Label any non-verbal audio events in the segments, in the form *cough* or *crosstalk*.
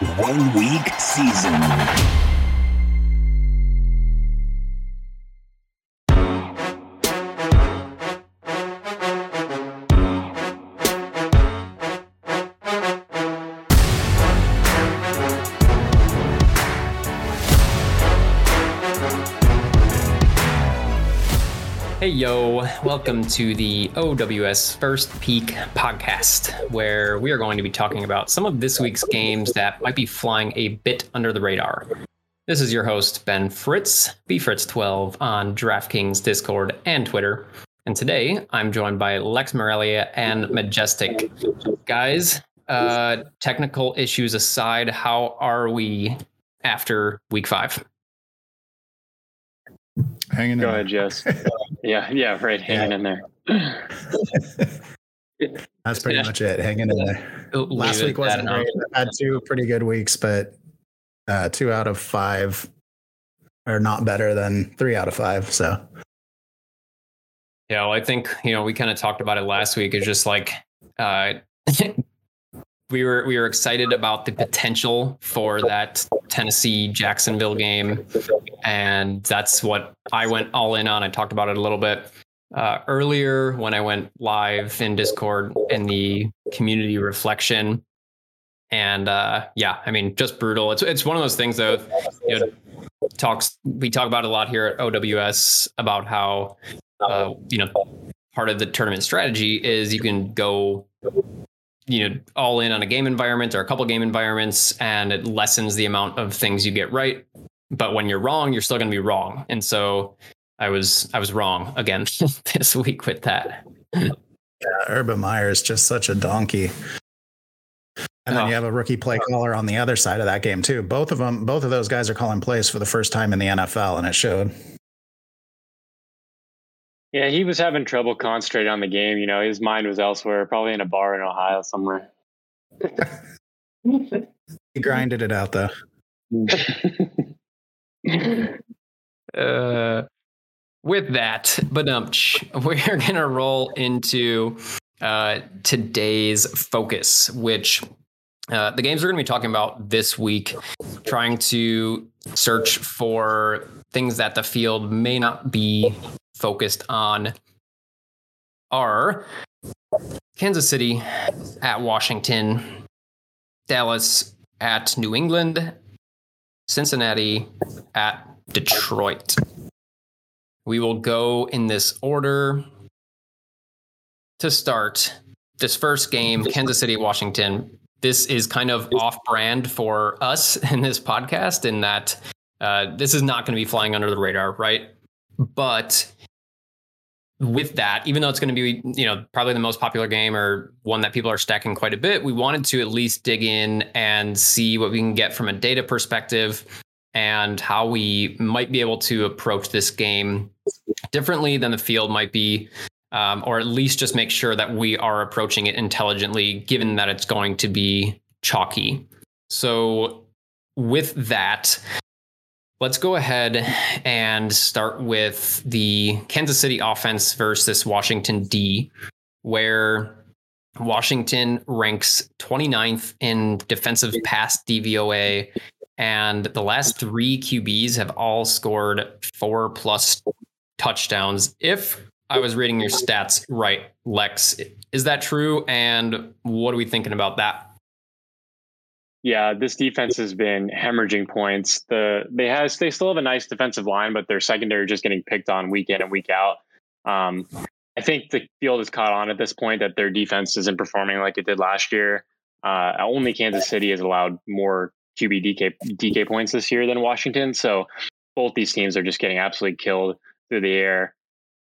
one week season. Yo, welcome to the OWS First Peek podcast, where we are going to be talking about some of this week's games that might be flying a bit under the radar. This is your host, Ben Fritz, bfritz12 on DraftKings Discord and Twitter. And today I'm joined by Lex Morelia and Majestic. Guys, uh, technical issues aside, how are we after week five? Hanging Go in. ahead, Jess. *laughs* yeah, yeah, right. Hanging in there. *laughs* That's pretty Yeah. much it. Hanging in there. Last it week wasn't great. I had two pretty good weeks, but uh, two out of five are not better than three out of five. So Yeah, well, I think you know we kind of talked about it last week. It's just like uh, *laughs* we were we were excited about the potential for that Tennessee Jacksonville game, and that's what I went all in on. I talked about it a little bit uh, earlier when I went live in Discord in the community reflection, and uh, yeah, I mean, just brutal. It's it's one of those things though. You know, talks we talk about a lot here at OWS about how uh, you know part of the tournament strategy is you can go you know all in on a game environment or a couple game environments and it lessens the amount of things you get right but when you're wrong you're still going to be wrong and so i was i was wrong again *laughs* this week with that yeah, Urban Meyer is just such a donkey. And then Oh. you have a rookie play caller on the other side of that game too. Both of them, both of those guys are calling plays for the first time in the NFL, and it showed. Yeah, he was having trouble concentrating on the game. You know, his mind was elsewhere, probably in a bar in Ohio somewhere. He grinded it out though. *laughs* uh, with that, but um, we're gonna roll into uh, today's focus, which uh, the games we're gonna be talking about this week, trying to search for things that the field may not be focused on, are Kansas City at Washington, Dallas at New England, Cincinnati at Detroit. We will go in this order. To start this first game, Kansas City, Washington. This is kind of off brand for us *laughs* in this podcast, in that uh, this is not going to be flying under the radar, right? But with that, even though it's going to be, you know, probably the most popular game or one that people are stacking quite a bit, we wanted to at least dig in and see what we can get from a data perspective and how we might be able to approach this game differently than the field might be, um, or at least just make sure that we are approaching it intelligently, given that it's going to be chalky. So, with that, let's go ahead and start with the Kansas City offense versus Washington D, where Washington ranks 29th in defensive pass DVOA and the last three QBs have all scored four plus touchdowns. If I was reading your stats right, Lex, is that true? And what are we thinking about that? Yeah, this defense has been hemorrhaging points. The they has they still have a nice defensive line, but their secondary just getting picked on week in and week out. Um, I think the field has caught on at this point that their defense isn't performing like it did last year. Uh, only Kansas City has allowed more QB DK DK points this year than Washington. So both these teams are just getting absolutely killed through the air.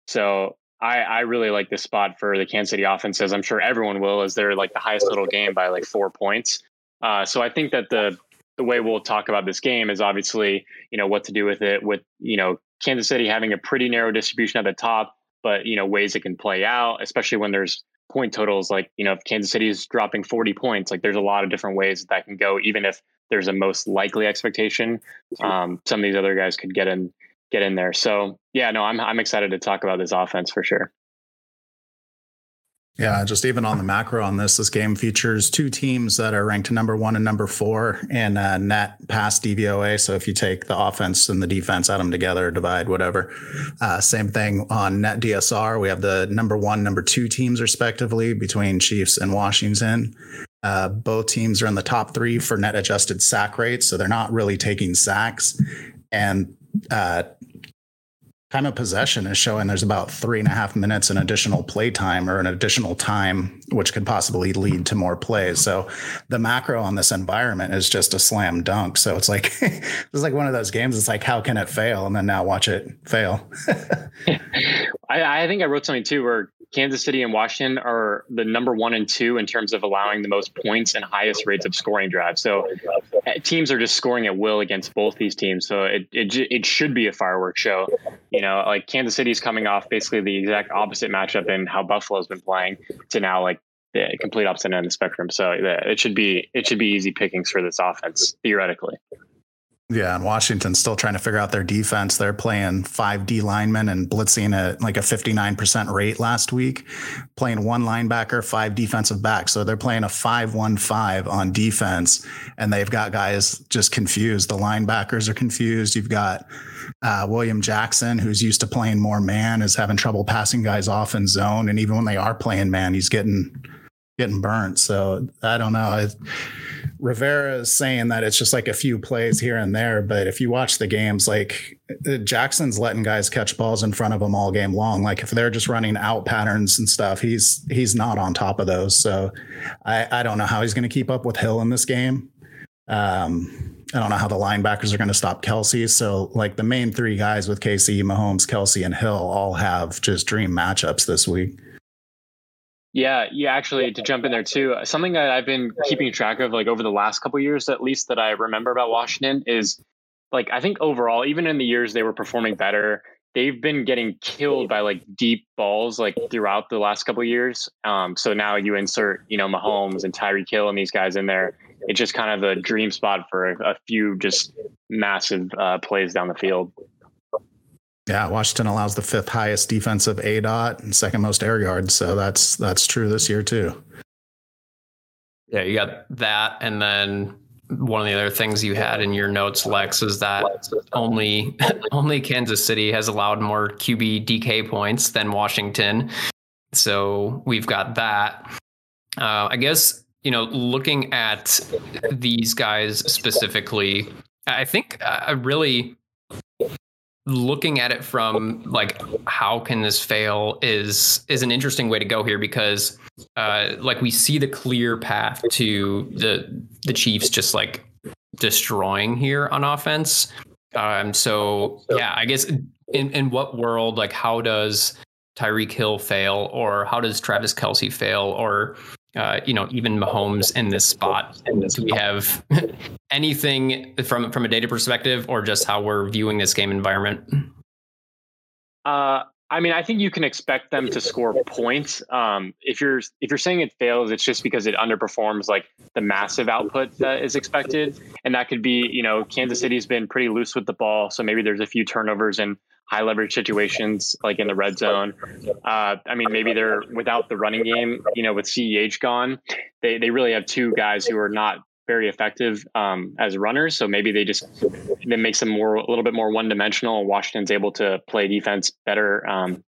So I, I really like this spot for the Kansas City offense, I'm sure everyone will, as they're like the highest total game by like four points. Uh, so I think that the the way we'll talk about this game is obviously you know what to do with it with you know Kansas City having a pretty narrow distribution at the top, but you know ways it can play out, especially when there's point totals like you know if Kansas City is dropping 40 points, like there's a lot of different ways that, that can go. Even if there's a most likely expectation, um, some of these other guys could get in get in there. So yeah, no, I'm I'm excited to talk about this offense for sure. Yeah, just even on the macro on this, this game features two teams that are ranked number one and number four in uh, net pass DVOA. So if you take the offense and the defense, add them together, divide, whatever. Uh, same thing on net DSR. We have the number one, number two teams respectively between Chiefs and Washington. Uh, both teams are in the top three for net adjusted sack rates. So they're not really taking sacks. And uh, time of possession is showing there's about three and a half minutes in additional play time or an additional time, which could possibly lead to more plays. So the macro on this environment is just a slam dunk. So it's like *laughs* it's like one of those games. It's like how can it fail, and then now watch it fail. *laughs* *laughs* I, I think I wrote something too where Kansas City and Washington are the number one and two in terms of allowing the most points and highest rates of scoring drives. So uh, teams are just scoring at will against both these teams. So it, it, it should be a fireworks show. You know, like Kansas City's coming off basically the exact opposite matchup in how Buffalo's been playing to now like the complete opposite end of the spectrum. So it should be it should be easy pickings for this offense theoretically. Yeah, and Washington's still trying to figure out their defense. They're playing five D linemen and blitzing at like a 59% rate last week, playing one linebacker, five defensive backs. So they're playing a 5 1 5 on defense, and they've got guys just confused. The linebackers are confused. You've got uh, William Jackson, who's used to playing more man, is having trouble passing guys off in zone. And even when they are playing man, he's getting getting burnt. So I don't know. Rivera is saying that it's just like a few plays here and there, but if you watch the games, like uh, Jackson's letting guys catch balls in front of him all game long. Like if they're just running out patterns and stuff, he's he's not on top of those. So I, I don't know how he's going to keep up with Hill in this game. Um, I don't know how the linebackers are going to stop Kelce. So like the main three guys with KC, Mahomes, Kelce, and Hill all have just dream matchups this week. Yeah, yeah. Actually, to jump in there too, something that I've been keeping track of, like over the last couple years, at least that I remember about Washington, is like I think overall, even in the years they were performing better, they've been getting killed by like deep balls like throughout the last couple years. Um, so now you insert, you know, Mahomes and Tyreek Hill and these guys in there. It's just kind of a dream spot for a, a few just massive uh, plays down the field. Yeah, Washington allows the fifth highest defensive aDOT and second most air yards, so that's that's true this year too. Yeah, you got that, and then one of the other things you had in your notes, Lex, is that only *laughs* only Kansas City has allowed more QB DK points than Washington. So we've got that. Uh, I guess you know, looking at these guys specifically, I think I really looking at it from like how can this fail is is an interesting way to go here because uh like we see the clear path to the the Chiefs just like destroying here on offense. Um so yeah, I guess in in what world like how does Tyreek Hill fail or how does Travis Kelce fail or uh, you know, even Mahomes in this spot. Do we have *laughs* anything from from a data perspective, or just how we're viewing this game environment? Uh, I mean, I think you can expect them to score points. Um, if you're if you're saying it fails, it's just because it underperforms like the massive output that is expected, and that could be you know Kansas City's been pretty loose with the ball, so maybe there's a few turnovers and high leverage situations like in the red zone. Uh, I mean, maybe they're without the running game, you know, with CEH gone, they, they really have two guys who are not very effective um, as runners. So maybe they just, that makes them more, a little bit more one dimensional. Washington's able to play defense better um,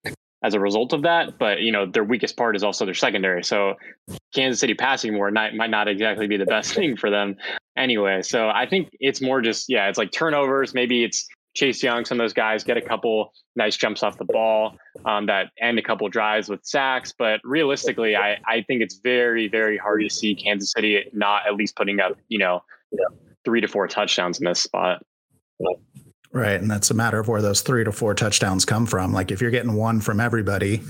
as a result of that. But, you know, their weakest part is also their secondary. So Kansas City passing more might, might not exactly be the best *laughs* thing for them anyway. So I think it's more just, yeah, it's like turnovers. Maybe it's, Chase Young, some of those guys get a couple nice jumps off the ball um, that end a couple drives with sacks. But realistically, I, I think it's very, very hard to see Kansas City not at least putting up, you know, three to four touchdowns in this spot. Right. And that's a matter of where those three to four touchdowns come from. Like if you're getting one from everybody,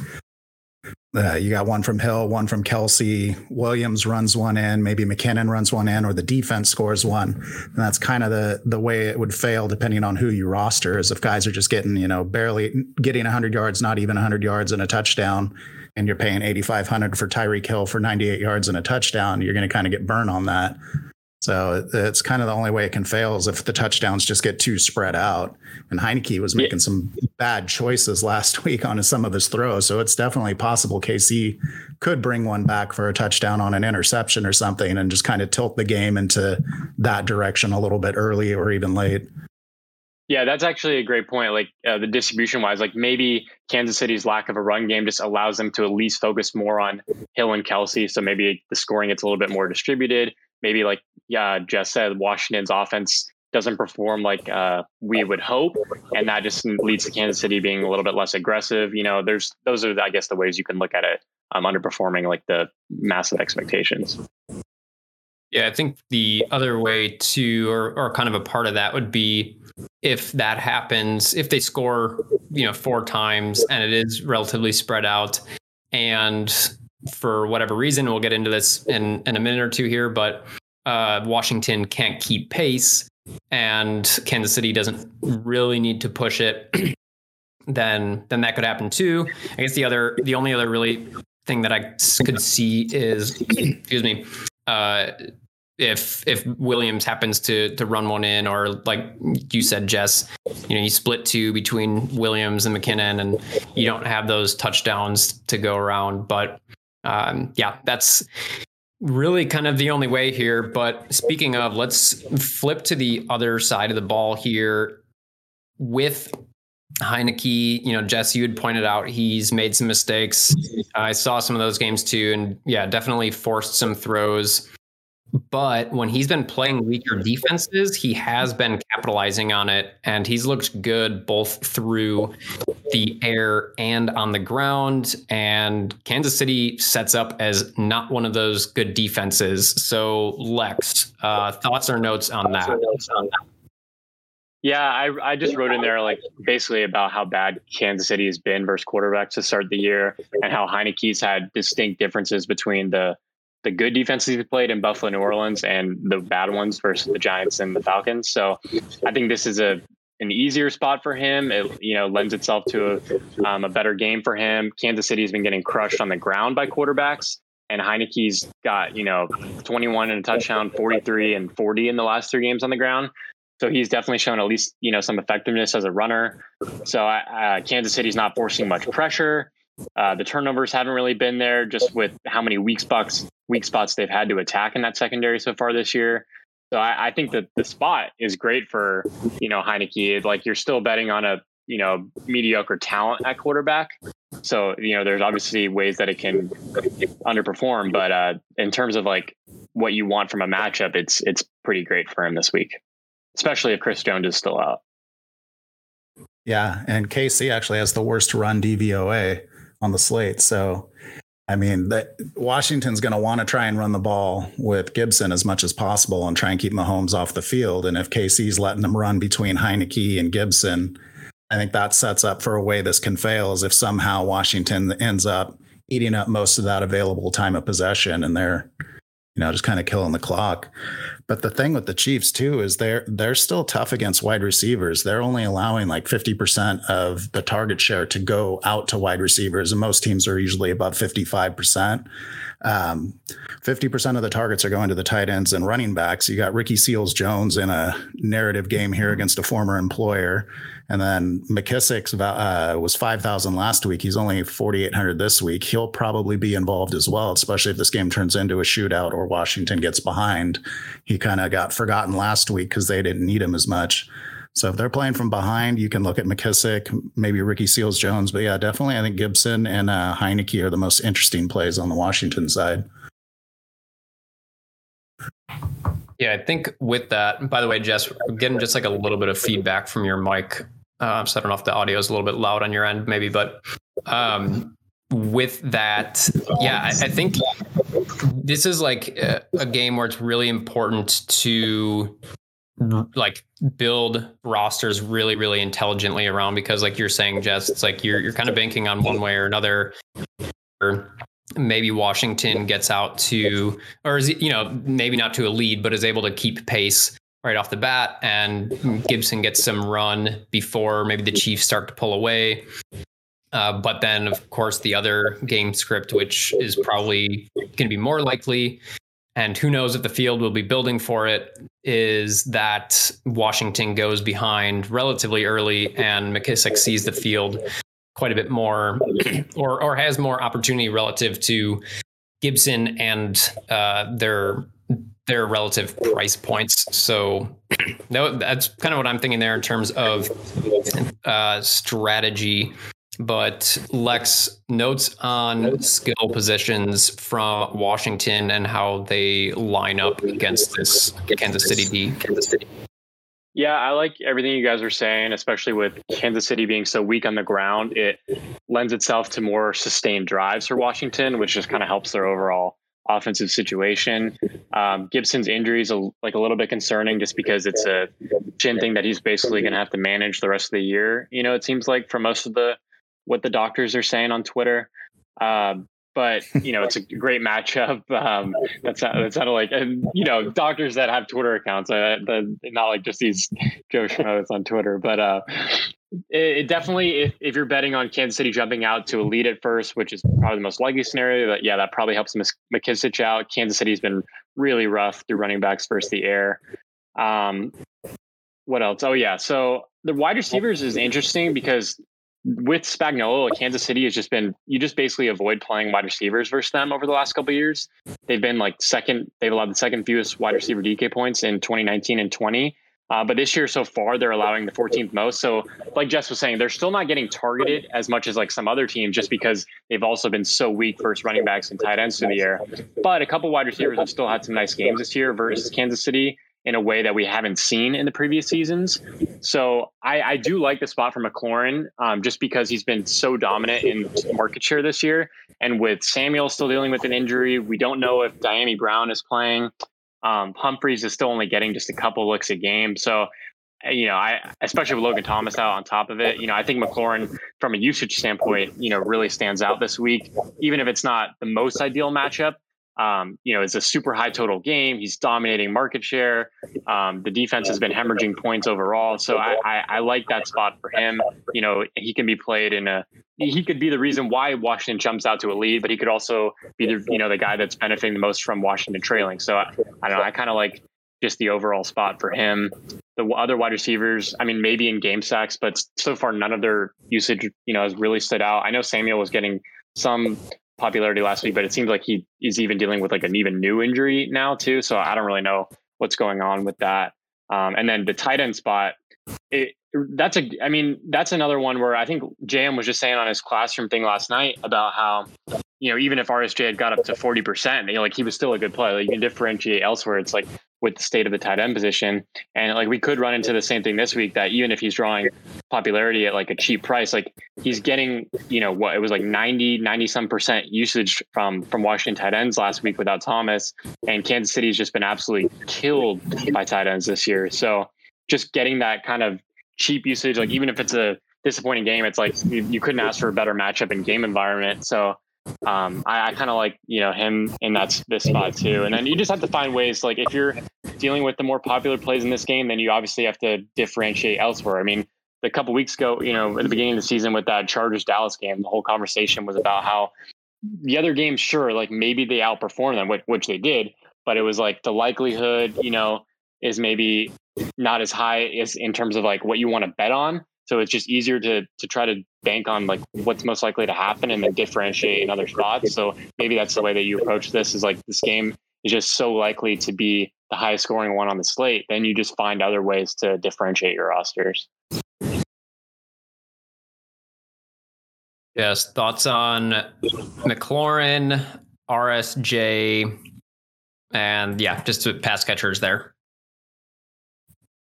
uh, you got one from Hill, one from Kelce. Williams runs one in, maybe McKinnon runs one in, or the defense scores one. And that's kind of the the way it would fail, depending on who you roster. Is if guys are just getting you know barely getting 100 yards, not even 100 yards and a touchdown, and you're paying 8,500 for Tyreek Hill for 98 yards and a touchdown, you're going to kind of get burned on that. So it's kind of the only way it can fail is if the touchdowns just get too spread out. And Heinicke was making yeah. some bad choices last *laughs* week on some of his throws. So it's definitely possible KC could bring one back for a touchdown on an interception or something and just kind of tilt the game into that direction a little bit early or even late. Yeah, that's actually a great point. Like uh, the distribution wise, like maybe Kansas City's lack of a run game just allows them to at least focus more on Hill and Kelce. So maybe the scoring gets a little bit more distributed. Maybe like yeah, Jess said, Washington's offense doesn't perform like uh, we would hope, and that just leads to Kansas City being a little bit less aggressive. You know, there's those are I guess the ways you can look at it. Um, underperforming like the massive expectations. Yeah, I think the other way to, or, or kind of a part of that would be if that happens, if they score, you know, four times and it is relatively spread out, and for whatever reason, we'll get into this in, in a minute or two here, but uh, Washington can't keep pace and Kansas City doesn't really need to push it, *clears throat* then then that could happen too. I guess the other, the only other really thing that I could see is, *clears throat* excuse me, uh, if if Williams happens to to run one in, or like you said, Jess, you know, you split two between Williams and McKinnon, and you don't have those touchdowns to go around. But um, yeah, that's really kind of the only way here. But speaking of, let's flip to the other side of the ball here with Heinicke, you know, Jess, you had pointed out he's made some mistakes. I saw some of those games too, and yeah, definitely forced some throws but when he's been playing weaker defenses, he has been capitalizing on it, and he's looked good both through the air and on the ground. And Kansas City sets up as not one of those good defenses. So, Lex, uh, thoughts or notes on that? Yeah, I, I just wrote in there like basically about how bad Kansas City has been versus quarterbacks to start the year, and how Heinicke's had distinct differences between the the good defenses he played in Buffalo, New Orleans, and the bad ones versus the Giants and the Falcons. So I think this is a an easier spot for him. It you know lends itself to a, um, a better game for him. Kansas City has been getting crushed on the ground by quarterbacks, and Heinicke's got you know 21 and a touchdown, 43 and 40 in the last three games on the ground. So he's definitely shown at least you know some effectiveness as a runner. So uh, Kansas City's not forcing much pressure. Uh, the turnovers haven't really been there, just with how many weak spots weak spots they've had to attack in that secondary so far this year. So I, I think that the spot is great for you know Heinicke. Like you're still betting on a you know mediocre talent at quarterback. So you know there's obviously ways that it can underperform, but uh, in terms of like what you want from a matchup, it's it's pretty great for him this week, especially if Chris Jones is still out. Yeah, and KC actually has the worst run DVOA on the slate. So, I mean, that Washington's going to want to try and run the ball with Gibson as much as possible and try and keep Mahomes off the field. And if KC's letting them run between Heinicke and Gibson, I think that sets up for a way this can fail. Is if somehow Washington ends up eating up most of that available time of possession and they're you know, just kind of killing the clock. But the thing with the Chiefs too is they're they're still tough against wide receivers. They're only allowing like 50% of the target share to go out to wide receivers, and most teams are usually above 55%. Um, 50% of the targets are going to the tight ends and running backs. You got Ricky Seals Jones in a narrative game here against a former employer. And then McKissic's uh, was 5,000 last week. He's only 4,800 this week. He'll probably be involved as well, especially if this game turns into a shootout or Washington gets behind. He kind of got forgotten last week because they didn't need him as much. So if they're playing from behind, you can look at McKissic, maybe Ricky Seals Jones. But yeah, definitely, I think Gibson and uh, Heinicke are the most interesting plays on the Washington side. Yeah, I think with that, by the way, Jess, getting just like a little bit of feedback from your mic um, so I don't know if the audio is a little bit loud on your end, maybe, but um, with that, yeah, I, I, think this is like a, a game where it's really important to like build rosters really really intelligently around because like you're saying Jess it's like you're you're kind of banking on one way or another. Or maybe Washington gets out to or is you know maybe not to a lead but is able to keep pace right off the bat, and Gibson gets some run before maybe the Chiefs start to pull away. Uh, but then, of course, the other game script, which is probably going to be more likely, and who knows if the field will be building for it, is that Washington goes behind relatively early and McKissic sees the field quite a bit more *clears throat* or, or has more opportunity relative to Gibson and uh, their their relative price points. So *clears throat* no, that's kind of what I'm thinking there in terms of uh, strategy but Lex notes on skill positions from Washington and how they line up against this Kansas City D. Kansas City. Yeah, I like everything you guys are saying, especially with Kansas City being so weak on the ground. It lends itself to more sustained drives for Washington, which just kind of helps their overall offensive situation. Um, Gibson's injury is like a little bit concerning just because it's a chin thing that he's basically going to have to manage the rest of the year. You know, it seems like for most of the what the doctors are saying on Twitter. Um, but you know, it's a great matchup. *laughs* Um, that's that sounded like, and you know, doctors that have Twitter accounts, uh, the, not like just these Joe Schmoes on Twitter, but uh, it, it, definitely, if, if you're betting on Kansas City jumping out to a lead at first, which is probably the most likely scenario, that yeah, that probably helps McKissic out. Kansas City's been really rough through running backs versus the air. Um, what else? Oh yeah, so the wide receivers is interesting because with Spagnuolo, Kansas City has just been you just basically avoid playing wide receivers versus them over the last couple years. They've been like second, they've allowed the second fewest wide receiver DK points in 2019 and 20. Uh, but this year so far, they're allowing the 14th most. So, like Jess was saying, they're still not getting targeted as much as like some other teams, just because they've also been so weak versus running backs and tight ends through the air. But a couple wide receivers have still had some nice games this year versus Kansas City in a way that we haven't seen in the previous seasons. So I, I do like the spot for McLaurin um, just because he's been so dominant in market share this year. And with Samuel still dealing with an injury, we don't know if Dyami Brown is playing. Um, Humphries is still only getting just a couple looks a game. So, you know, I especially with Logan Thomas out on top of it, you know, I think McLaurin from a usage standpoint, you know, really stands out this week, even if it's not the most ideal matchup. Um, you know, it's a super high total game. He's dominating market share. Um, the defense has been hemorrhaging points overall. So I, I, I, like that spot for him. You know, he can be played in a, he could be the reason why Washington jumps out to a lead, but he could also be the, you know, the guy that's benefiting the most from Washington trailing. So I, I don't know. I kind of like just the overall spot for him. The other wide receivers, I mean, maybe in game sacks, but so far none of their usage, you know, has really stood out. I know Samuel was getting some popularity last week, but it seems like he is even dealing with like an even new injury now too. So I don't really know what's going on with that. Um, and then the tight end spot, it, that's a, I mean, that's another one where I think JM was just saying on his classroom thing last night about how, you know, even if RSJ had got up to 40%, you know, like he was still a good player. Like you can differentiate elsewhere. It's like with the state of the tight end position. And like we could run into the same thing this week that even if he's drawing popularity at like a cheap price, like he's getting, you know, what it was like 90, 90 some percent usage from from Washington tight ends last week without Thomas. And Kansas City's just been absolutely killed by tight ends this year. So just getting that kind of cheap usage, like even if it's a disappointing game, it's like you, you couldn't ask for a better matchup in game environment. So um, I, I kind of like you know him in that this spot too. And then you just have to find ways like if you're dealing with the more popular plays in this game, then you obviously have to differentiate elsewhere. I mean, a couple weeks ago, you know, at the beginning of the season with that Chargers Dallas game, the whole conversation was about how the other games, sure, like maybe they outperform them, which, which they did, but it was like the likelihood, you know, is maybe not as high as in terms of like what you want to bet on. So it's just easier to to try to bank on like what's most likely to happen and then differentiate in other spots. So maybe that's the way that you approach this is like this game is just so likely to be the highest scoring one on the slate. Then you just find other ways to differentiate your rosters. Yes, thoughts on McLaurin, RSJ, and yeah, just to pass catchers there.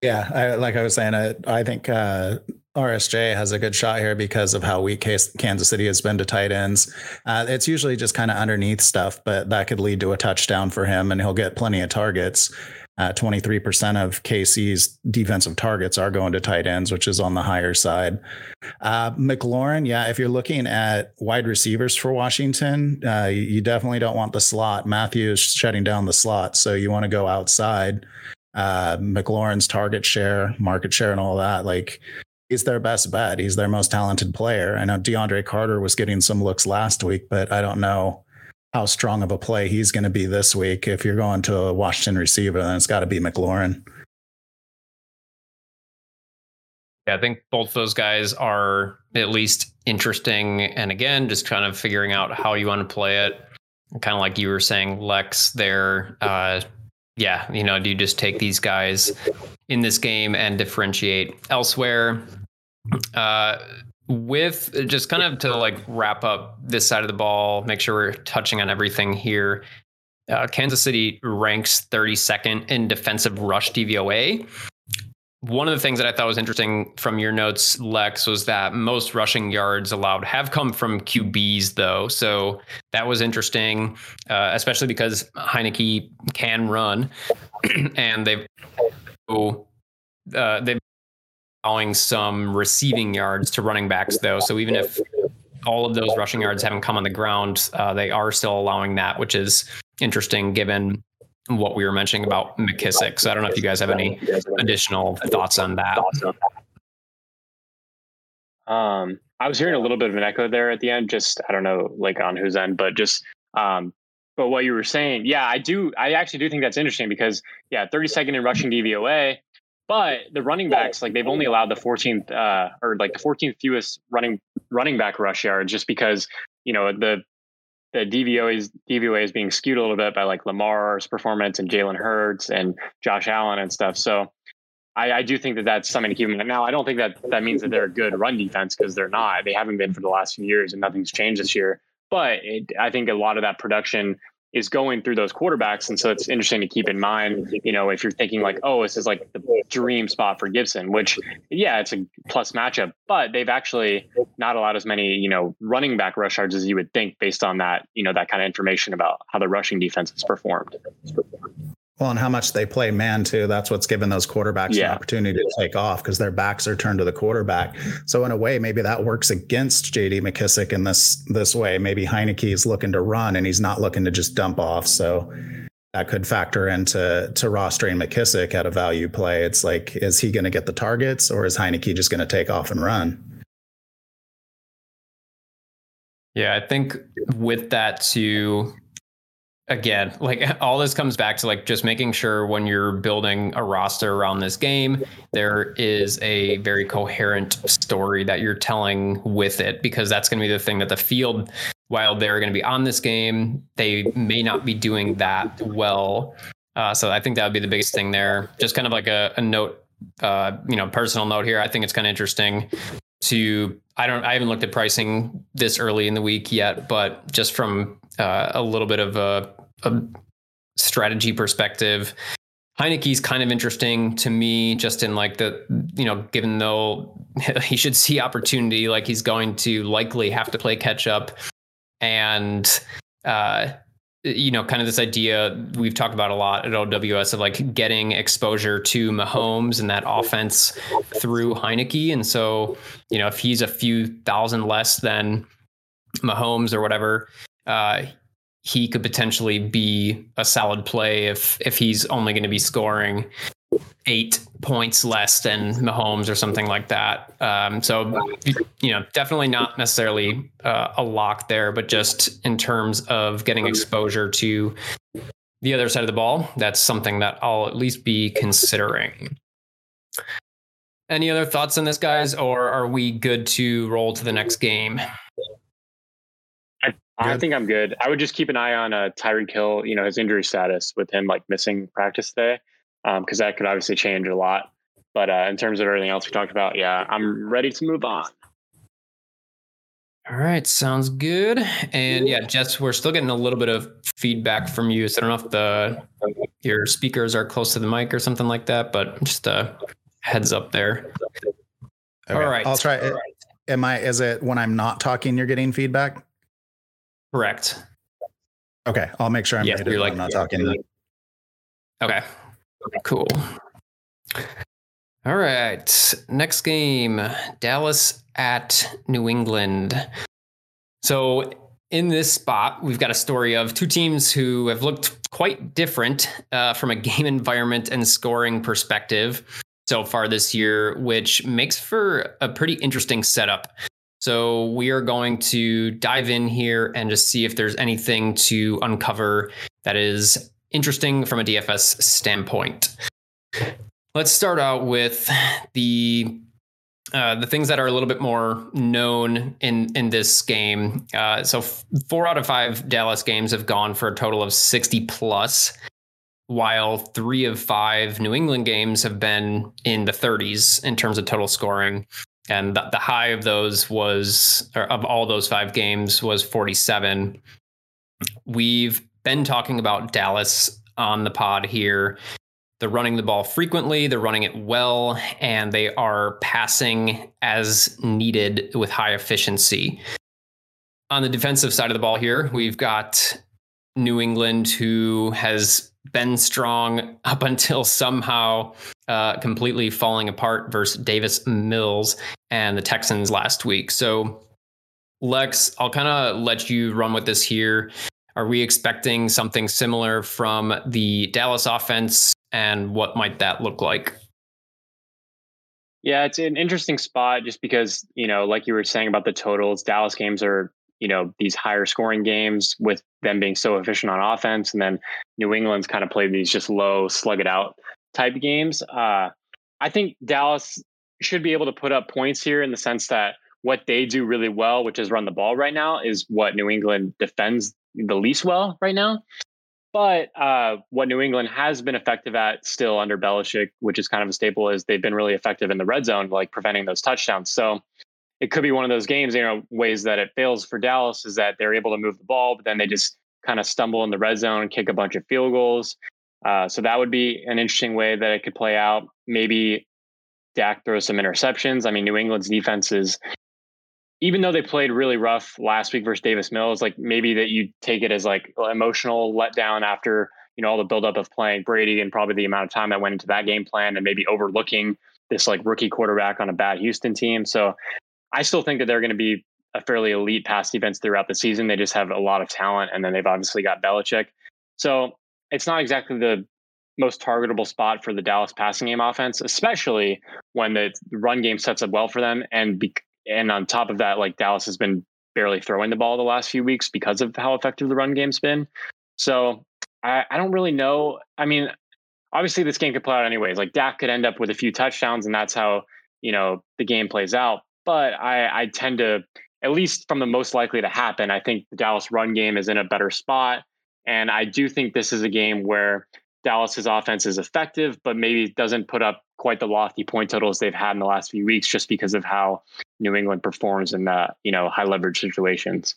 Yeah, I, like I was saying, I, I think uh, RSJ has a good shot here because of how weak Kansas City has been to tight ends. Uh, it's usually just kind of underneath stuff, but that could lead to a touchdown for him, and he'll get plenty of targets. Uh, 23% of KC's defensive targets are going to tight ends, which is on the higher side. Uh, McLaurin, yeah, if you're looking at wide receivers for Washington, uh, you definitely don't want the slot. Mathieu's shutting down the slot, so you want to go outside. Uh, McLaurin's target share, market share, and all that. Like he's their best bet. He's their most talented player. I know DeAndre Carter was getting some looks last week, but I don't know how strong of a play he's going to be this week. If you're going to a Washington receiver, then it's got to be McLaurin. Yeah, I think both those guys are at least interesting. And again, just kind of figuring out how you want to play it. Kind of like you were saying, Lex, there. Uh, yeah, you know, do you just take these guys in this game and differentiate elsewhere? Uh, with just kind of to like wrap up this side of the ball, make sure we're touching on everything here. Uh, Kansas City ranks 32nd in defensive rush DVOA. One of the things that I thought was interesting from your notes, Lex, was that most rushing yards allowed have come from QBs, though. So that was interesting, uh, especially because Heinicke can run, *clears throat* and they've uh, they've allowing some receiving yards to running backs, though. So even if all of those rushing yards haven't come on the ground, uh, they are still allowing that, which is interesting given what we were mentioning about McKissic. So I don't know if you guys have any additional thoughts on that. Um, I was hearing a little bit of an echo there at the end. Just I don't know, like on whose end, but just um, but what you were saying, yeah, I do. I actually do think that's interesting because yeah, 32nd in rushing DVOA, but the running backs, like they've only allowed the 14th uh, or like the 14th fewest running running back rush yards, just because you know the the DVOA is DVOA is being skewed a little bit by like Lamar's performance and Jalen Hurts and Josh Allen and stuff. So I, I, do think that that's something to keep in mind. Now, I don't think that that means that they're a good run defense because they're not. They haven't been for the last few years, and nothing's changed this year. But it, I think a lot of that production is going through those quarterbacks. And so it's interesting to keep in mind, you know, if you're thinking like, oh, this is like the dream spot for Gibson, which, yeah, it's a plus matchup, but they've actually not allowed as many, you know, running back rush yards as you would think based on that, you know, that kind of information about how the rushing defense has performed. Well, and how much they play man too. That's what's given those quarterbacks yeah. an opportunity to take off because their backs are turned to the quarterback. So in a way, maybe that works against JD McKissic in this this way. Maybe Heinicke is looking to run and he's not looking to just dump off. So that could factor into to rostering McKissic at a value play. It's like, is he going to get the targets or is Heinicke just going to take off and run? Yeah, I think with that too, again, like *laughs* all this comes back to like just making sure when you're building a roster around this game, there is a very coherent story that you're telling with it, because that's going to be the thing that the field, while they're going to be on this game, they may not be doing that well. Uh, so I think that would be the biggest thing there. Just kind of like a, a note, uh, you know, personal note here. I think it's kind of interesting to I don't I haven't looked at pricing this early in the week yet, but just from uh, a little bit of a, a strategy perspective, Heinicke's kind of interesting to me, just in like the, you know, given though *laughs* he should see opportunity, like he's going to likely have to play catch up. And, uh, you know, kind of this idea we've talked about a lot at OWS of like getting exposure to Mahomes and that offense through Heinicke. And so, you know, if he's a few thousand less than Mahomes or whatever, uh, he could potentially be a solid play if if he's only going to be scoring eight points less than Mahomes or something like that. Um, so, you know, definitely not necessarily uh, a lock there, but just in terms of getting exposure to the other side of the ball, that's something that I'll at least be considering. Any other thoughts on this, guys, or are we good to roll to the next game? I think I'm good. I would just keep an eye on uh, Tyreek Hill, you know, his injury status with him like missing practice today, because um, that could obviously change a lot. But uh, in terms of everything else we talked about, yeah, I'm ready to move on. All right, sounds good. And yeah, Jess, we're still getting a little bit of feedback from you. So I don't know if the your speakers are close to the mic or something like that, but just a heads up there. Okay. All right, I'll try. It. Am I? Is it when I'm not talking, you're getting feedback? Correct. Okay, I'll make sure I'm yeah, You're like, I'm not talking. Okay. Okay. Cool. All right. Next game Dallas at New England. So, in this spot, we've got a story of two teams who have looked quite different uh, from a *laughs* game environment and scoring perspective so far this year, which makes for a pretty interesting setup So we are going to dive in here and just see if there's anything to uncover that is interesting from a DFS standpoint. Let's start out with the uh, the things that are a little bit more known in in this game. Uh, so f- four out of five Dallas games have gone for a total of sixty plus, while three of five New England games have been in the thirties in terms of total scoring. And the, the high of those was, of all those five games, was forty seven. We've been talking about Dallas on the pod here they're running the ball frequently, they're running it well, and they are passing as needed with high efficiency. On the defensive side of the ball here, we've got New England, who has been strong up *laughs* until somehow uh, completely falling apart versus Davis Mills and the Texans last week. So, Lex, I'll kind of let you run with this here. Are we expecting something similar from the Dallas offense and what might that look like? Yeah, it's an interesting spot just because, you know, like you were saying about the totals, Dallas games are, you know, these higher scoring games with them being so efficient on offense. And then New England's kind of played these just low, slug it out type games. Uh, I think Dallas should be able to put up points here in the sense that what they do really well, which is run the ball right now, is what New England defends the least well right now. But uh, what New England has been effective at still under Belichick, which is kind of a staple, is they've been really effective in the red zone, like preventing those touchdowns. So it could be one of those games, you know, ways that it fails for Dallas is that they're able to move the ball, but then they just kind of stumble in the red zone and kick a bunch of field goals. Uh, so that would be an interesting way that it could play out. Maybe Dak throws some interceptions. I mean, New England's defense is even though they played really rough last week versus Davis Mills, like maybe that you take it as like emotional letdown after you know all the buildup of playing Brady and probably the amount of time that went into that game plan and maybe overlooking this like rookie quarterback on a bad Houston team. So I still think that they're going to be a fairly elite pass defense throughout the season. They just have a lot of talent, and then they've obviously got Belichick. So it's not exactly the most targetable spot for the Dallas passing game offense, especially when the run game sets up well for them. And be- and on top of that, like Dallas has been barely throwing the ball the last few weeks because of how effective the run game's been. So I, I don't really know. I mean, obviously this game could play out anyways. Like Dak could end up with a few touchdowns, and that's how you know the game plays out. But I, I tend to, at least from the most likely to happen, I think the Dallas run game is in a better spot, and I do think this is a game where Dallas's offense is effective, but maybe doesn't put up quite the lofty point totals they've had in the last few weeks, just because of how New England performs in the you know high leverage situations.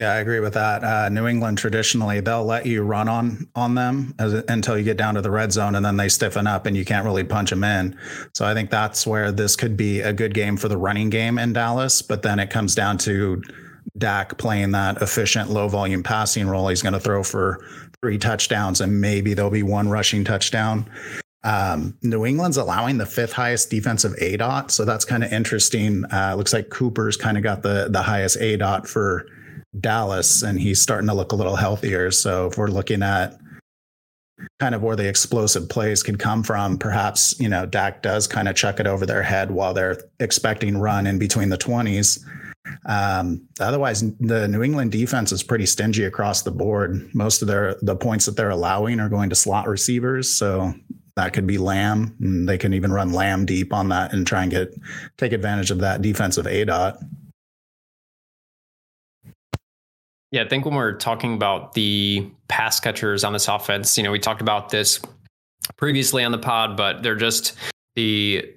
Yeah, I agree with that. Uh, New England traditionally they'll let you run on on them as, until you get down to the red zone, and then they stiffen up, and you can't really punch them in. So I think that's where this could be a good game for the running game in Dallas. But then it comes down to Dak playing that efficient, low volume passing role. He's going to throw for three touchdowns, and maybe there'll be one rushing touchdown. Um, New England's allowing the fifth highest defensive A dot, so that's kind of interesting. Uh, looks like Cooper's kind of got the the highest A dot for Dallas, and he's starting to look a little healthier. So if we're looking at kind of where the explosive plays can come from, perhaps you know Dak does kind of chuck it over their head while they're expecting run in between the twenties. Um, otherwise, the New England defense is pretty stingy across the board. Most of their the points that they're allowing are going to slot receivers, so that could be Lamb. And they can even run Lamb deep on that and try and get take advantage of that defensive A dot. Yeah, I think when we're talking about the pass catchers on this offense, you know, we talked about this previously on the pod, but they're just the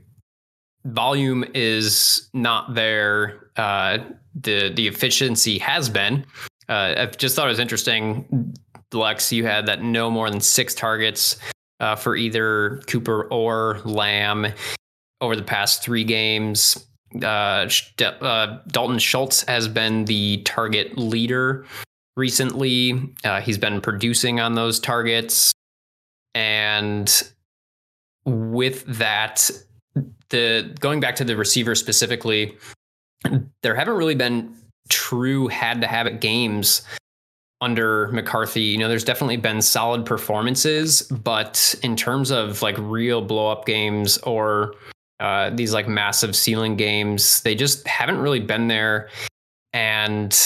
volume is not there. Uh, the the efficiency has been. Uh, I just thought it was interesting, Lex. You had that no more than six targets uh, for either Cooper or Lamb over the past three games. Uh, uh, Dalton Schultz has been the target leader recently. Uh, he's been producing on those targets, and with that, the going back to the receiver specifically, there haven't really been true had to have it games under McCarthy. You know, there's definitely been solid performances, but in terms of like real blow up games or uh, these like massive ceiling games. They just haven't really been there. And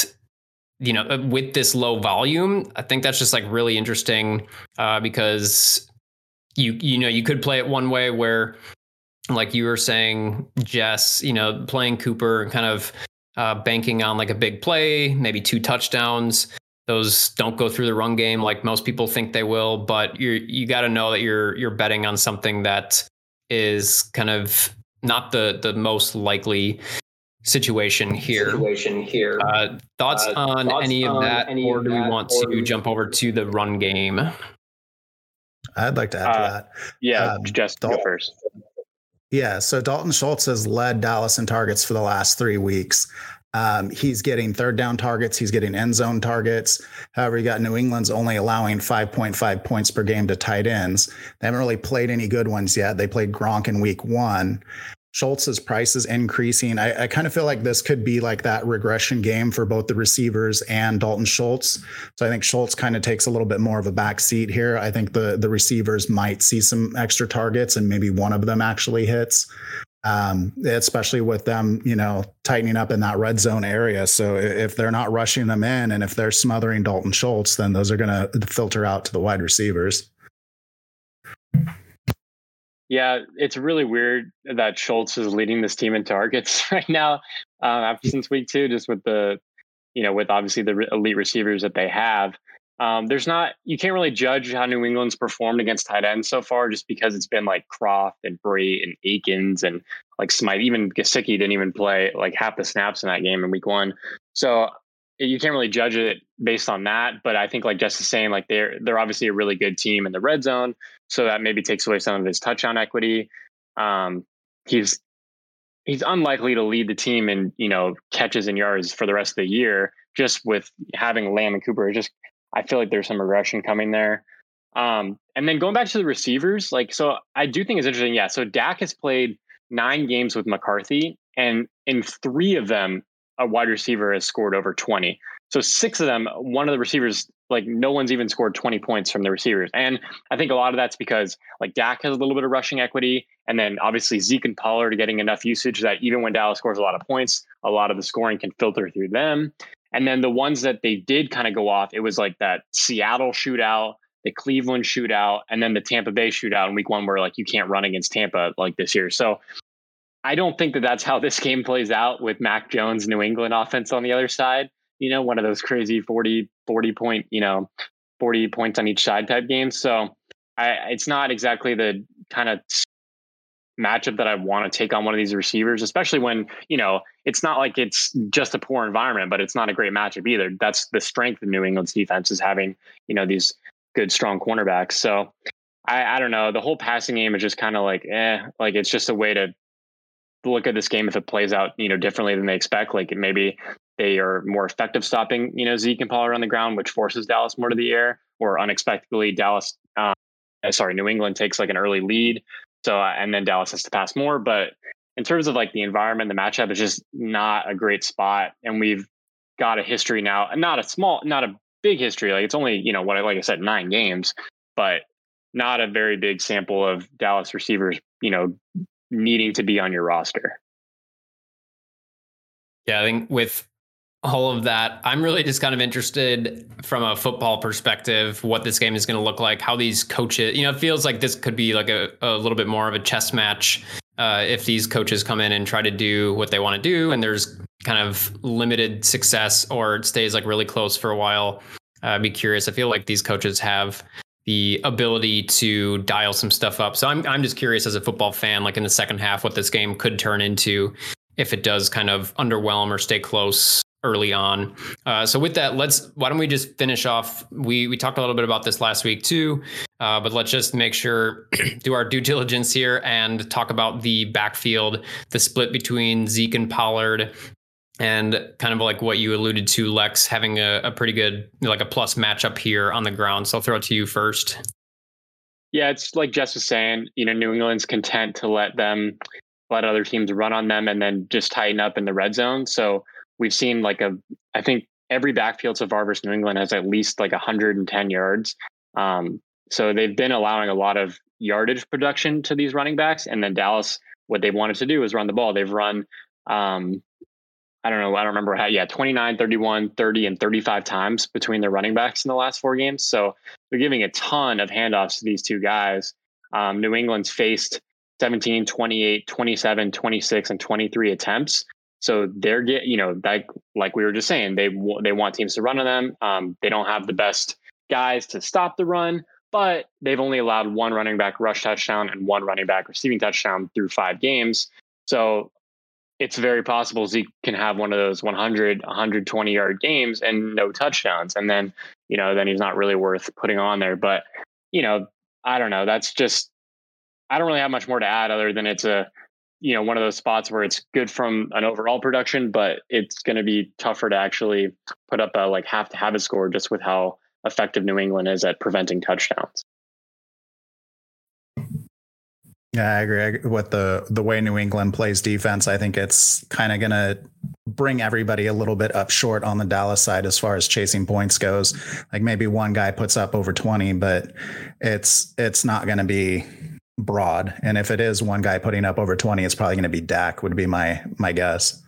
you know, uh, with this low volume, I think that's just like really interesting uh, because you you know you could play it one way where, like you were saying, Jess, you know, playing Cooper and kind of uh, banking on like a big play, maybe two touchdowns. Those don't go through the run game like most people think they will, but you you got to know that you're you're betting on something that is kind of not the the most likely situation here. Situation here. Uh, thoughts uh, on thoughts any of that, any or do we want to jump over to the run game? I'd like to add to uh, that. Yeah, um, just go first. Yeah, so Dalton Schultz has led Dallas in targets for the last three weeks. Um, he's getting third down targets. He's getting end zone targets. However, you got New England's only allowing 5.5 points per game to tight ends. They haven't really played any good ones yet. They played Gronk in week one. Schultz's price is increasing. I, I, kind of feel like this could be like that regression game for both the receivers and Dalton Schultz. So I think Schultz kind of takes a little bit more of a back seat here. I think the the receivers might see some extra targets and maybe one of them actually hits. Um, especially with them, you know, tightening up in that red zone area. So if they're not rushing them in and if they're smothering Dalton Schultz, then those are going to filter out to the wide receivers. Yeah, it's really weird that Schultz is leading this team in targets *laughs* right now um, after since week two, just with the, you know, with obviously the elite receivers that they have. Um, there's not you can't really judge how New England's performed against tight ends so far, just because it's been like Kroft and Brate and Akins and like Smythe. Even Gesicki didn't even play like half the snaps in that game in week one. So you can't really judge it based on that. But I think like just the saying, like they're they're obviously a really good team in the red zone, so that maybe takes away some of his touchdown equity. Um, he's he's unlikely to lead the team in you know catches and yards for the rest of the year. Just with having Lamb and Cooper, just I feel like there's some regression coming there. Um, and then going back to the receivers, like so, I do think it's interesting. Yeah, so Dak has played nine games with McCarthy, and in three of them, a wide receiver has scored over 20. So six of them, one of the receivers, like no one's even scored 20 points from the receivers. And I think a lot of that's because like Dak has a little bit of rushing equity. And then obviously Zeke and Pollard are getting enough usage that even when Dallas scores a lot of points, a lot of the scoring can filter through them. And then the ones that they did kind of go off, it was like that Seattle shootout, the Cleveland shootout, and then the Tampa Bay shootout in week one, where like you can't run against Tampa like this year. So I don't think that that's how this game plays out with Mac Jones, New England offense on the other side. You know, one of those crazy 40, 40 point, you know, 40 points on each side type games. So I, it's not exactly the kind of matchup that I want to take on one of these receivers, especially when, you know, it's not like it's just a poor environment, but it's not a great matchup either. That's the strength of New England's defense is having, you know, these good, strong cornerbacks. So I, I don't know. The whole passing game is just kind of like, eh, like it's just a way to look at this game if it plays out, you know, differently than they expect. Like maybe they are more effective stopping, you know, Zeke and Pollard on the ground, which forces Dallas more to the air, or unexpectedly Dallas, um, sorry, New England takes like an early lead. So uh, and then Dallas has to pass more. But in terms of like the environment, the matchup is just not a great spot, and we've got a history now, not a small, not a big history. Like it's only you know what I like I said nine games, but not a very big sample of Dallas receivers, you know, needing to be on your roster. Yeah, I think with all of that, I'm really just kind of interested from a football perspective what this game is going to look like, how these coaches, you know, it feels like this could be like a, a little bit more of a chess match uh, if these coaches come in and try to do what they want to do and there's kind of limited success or it stays like really close for a while. Uh, I'd be curious. I feel like these coaches have the ability to dial some stuff up. So I'm I'm just curious as a football fan, like in the second half, what this game could turn into if it does kind of underwhelm or stay close early on. Uh, so with that, let's why don't we just finish off? We we talked a little bit about this last week too, uh, but let's just make sure *clears throat* do our due diligence here and talk about the backfield, the split between Zeke and Pollard, and kind of like what you alluded to, Lex, having a, a pretty good, like a plus matchup here on the ground. So I'll throw it to you first. Yeah, it's like Jess was saying, you know, New England's content to let them let other teams run on them and then just tighten up in the red zone. So we've seen like a, I think every backfield so far versus New England has at least like 110 yards. Um, so they've been allowing a lot of yardage production to these running backs, and then Dallas what they wanted to do is run the ball. They've run, um, I don't know, I don't remember how, yeah, 29, 31, 30, and 35 times between their running backs in the last four games. So they're giving a ton of handoffs to these two guys. Um, New England's faced 17, 28, 27, 26, and 23 attempts. So they're get you know like like we were just saying they they want teams to run on them. Um, they don't have the best guys to stop the run, but they've only allowed one running back rush touchdown and one running back receiving touchdown through five games. So it's very possible Zeke can have one of those 100, 120 yard games and no touchdowns. And then, you know, then he's not really worth putting on there. But, you know, I don't know. That's just, I don't really have much more to add other than it's a, you know, one of those spots where it's good from an overall production, but it's going to be tougher to actually put up a like have to have a score just with how effective New England is at preventing touchdowns. Yeah, I agree. With the the way New England plays defense, I think it's kind of going to bring everybody a little bit up short on the Dallas side as far as chasing points goes. Like maybe one guy puts up over 20, but it's it's not going to be broad. And if it is one guy putting up over 20, it's probably going to be Dak would be my my guess.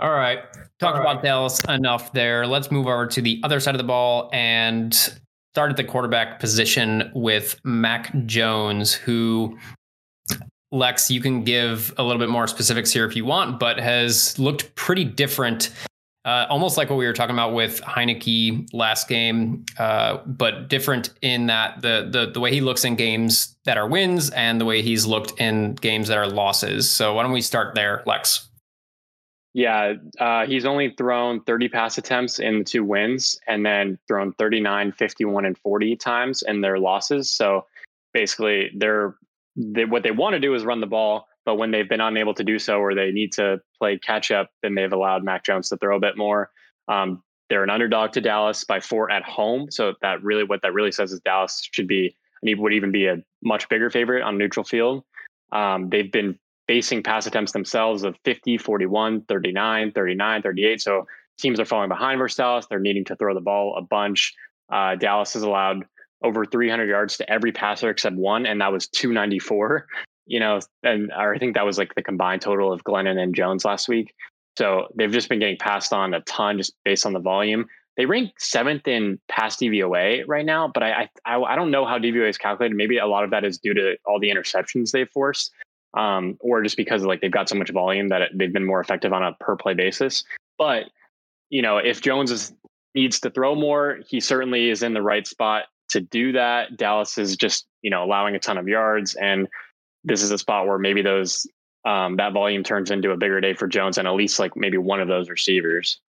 All right. Talked All right. about Dallas enough there. Let's move over to the other side of the ball and start at the quarterback position with Mac Jones, who Lex, you can give a little bit more specifics here if you want, but has looked pretty different. Uh, almost like what we were talking about with Heinicke last game, uh, but different in that the, the the way he looks in games that are wins and the way he's looked in games that are losses. So why don't we start there, Lex? Yeah, uh, he's only thrown 30 pass attempts in the two wins and then thrown 39, 51, and 40 times in their losses. So basically, they're they, what they want to do is run the ball, but when they've been unable to do so or they need to play catch up, then they've allowed Mac Jones to throw a bit more. Um, they're an underdog to Dallas by four at home. So that really what that really says is Dallas should be and would even be a much bigger favorite on neutral field. Um, they've been facing pass attempts themselves of 50, 41, 39, 39, 38. So teams are falling behind versus Dallas. They're needing to throw the ball a bunch. Uh, Dallas has allowed over 300 yards to every passer except one, and that was 294. You know, and I think that was like the combined total of Glennon and Jones last week. So they've just been getting passed on a ton just based on the volume. They rank seventh in pass DVOA right now, but I, I I don't know how DVOA is calculated. Maybe a lot of that is due to all the interceptions they've forced um, or just because like they've got so much volume that they've been more effective on a per play basis. But you know, if Jones is, needs to throw more, he certainly is in the right spot to do that. Dallas is just you know allowing a ton of yards, and this is a spot where maybe those um, that volume turns into a bigger day for Jones and at least like maybe one of those receivers.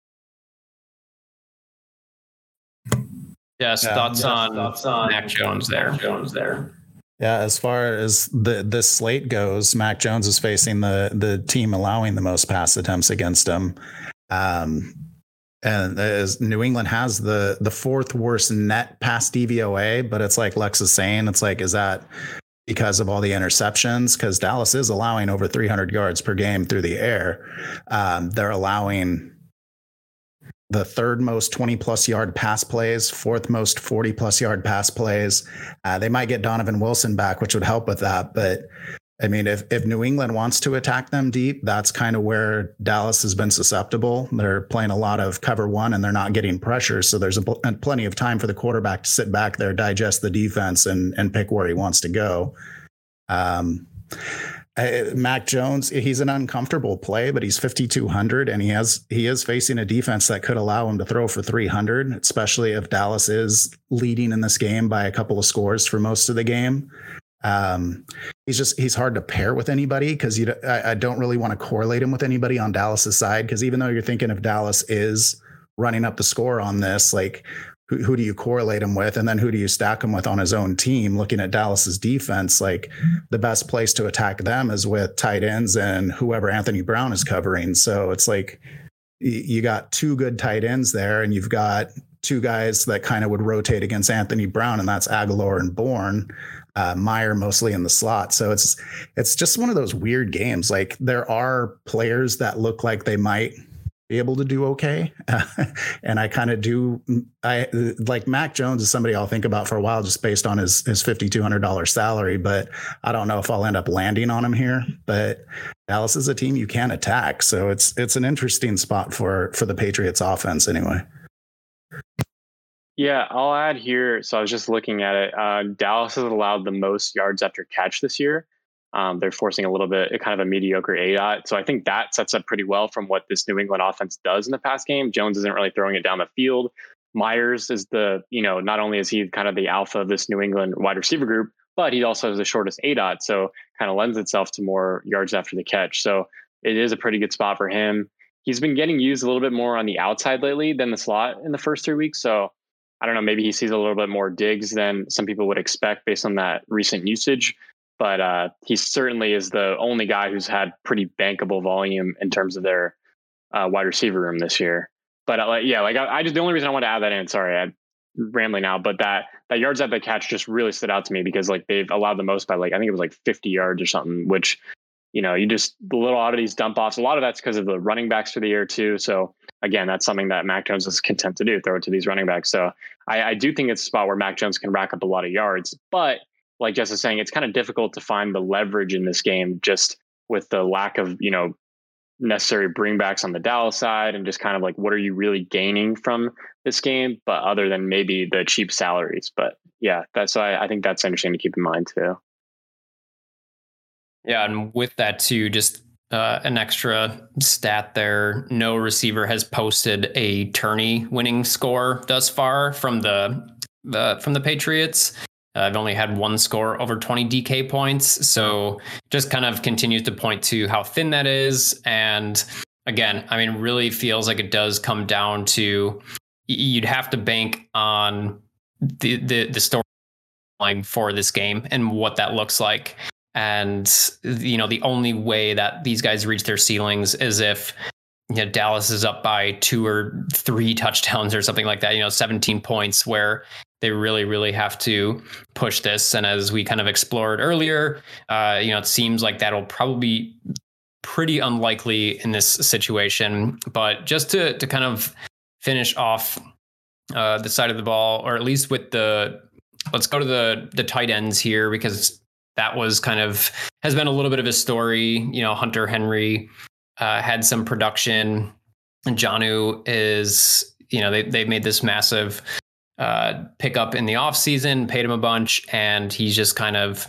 Yes, yeah, thoughts, yes, on, thoughts on Mac Jones there. Jones there. Yeah, as far as the this slate goes, Mac Jones is facing the the team allowing the most pass attempts against him. Um, and as New England has the the fourth worst net pass DVOA, but it's like Lex is saying, it's like, is that because of all the interceptions? Because Dallas is allowing over 300 yards per game through the air. Um, they're allowing the third most 20 plus yard pass plays, fourth most 40 plus yard pass plays. Uh, they might get Donovan Wilson back, which would help with that. But I mean, if, if New England wants to attack them deep, that's kind of where Dallas has been susceptible. They're playing a lot of cover one and they're not getting pressure. So there's a, plenty of time for the quarterback to sit back there, digest the defense, and, and pick where he wants to go. Um, uh, Mac Jones, he's an uncomfortable play, but he's 5200 and he has he is facing a defense that could allow him to throw for 300, especially if Dallas is leading in this game by a couple of scores for most of the game. Um, he's just he's hard to pair with anybody because you I, I don't really want to correlate him with anybody on Dallas's side because even though you're thinking if Dallas is running up the score on this, like who, who do you correlate him with? And then who do you stack him with on his own team? Looking at Dallas's defense, like the best place to attack them is with tight ends and whoever Anthony Brown is covering. So it's like you got two good tight ends there, and you've got two guys that kind of would rotate against Anthony Brown, and that's Agholor and Bourne. Uh, Meyers mostly in the slot, so it's it's just one of those weird games. Like there are players that look like they might be able to do okay. *laughs* and I kind of do. I like Mac Jones is somebody I'll think about for a while just based on his his fifty two hundred dollars salary, but I don't know if I'll end up landing on him here. But Dallas is a team you can attack, so it's it's an interesting spot for for the Patriots offense anyway. Yeah, I'll add here. So I was just looking at it. Uh, Dallas has allowed the most yards after catch this year. Um, they're forcing a little bit, kind of a mediocre aDOT. So I think that sets up pretty well from what this New England offense does in the past game. Jones isn't really throwing it down the field. Meyers is the, you know, not only is he kind of the alpha of this New England wide receiver group, but he also has the shortest aDOT. So kind of lends itself to more yards after the catch. So it is a pretty good spot for him. He's been getting used a little bit more on the outside lately than the slot in the first three weeks. So I don't know, maybe he sees a little bit more digs than some people would expect based on that recent usage but uh, he certainly is the only guy who's had pretty bankable volume in terms of their uh, wide receiver room this year. But uh, yeah, like I, I, just the only reason I want to add that in. Sorry, I'm rambling now, but that that yards at the catch just really stood out to me because like they've allowed the most by like I think it was like 50 yards or something, which you know you just the little oddities dump offs. A lot of that's because of the running backs for the year too. So again, that's something that Mac Jones is content to do, throw it to these running backs. So I, I do think it's a spot where Mac Jones can rack up a lot of yards, but like Jess is saying, it's kind of difficult to find the leverage in this game just with the lack of, you know, necessary bringbacks on the Dallas side and just kind of like what are you really gaining from this game, but other than maybe the cheap salaries. But yeah, that's why I think that's interesting to keep in mind too. Yeah, and with that too, just uh, an extra stat there. No receiver has posted a tourney winning score thus far from the the from the Patriots. Uh, I've only had one score over 20 DK points. So just kind of continues to point to how thin that is. And again, I mean, really feels like it does come down to you'd have to bank on the the, the storyline for this game and what that looks like. And you know, the only way that these guys reach their ceilings is if you know, Dallas is up by two or three touchdowns or something like that, you know, 17 points where they really, really have to push this. And as we kind of explored earlier, uh, you know, it seems like that'll probably be pretty unlikely in this situation. But just to to kind of finish off uh, the side of the ball, or at least with the let's go to the the tight ends here because that was kind of has been a little bit of a story. You know, Hunter Henry uh, had some production. And Jonnu is, you know, they they made this massive uh, pick up in the off season, paid him a bunch, and he's just kind of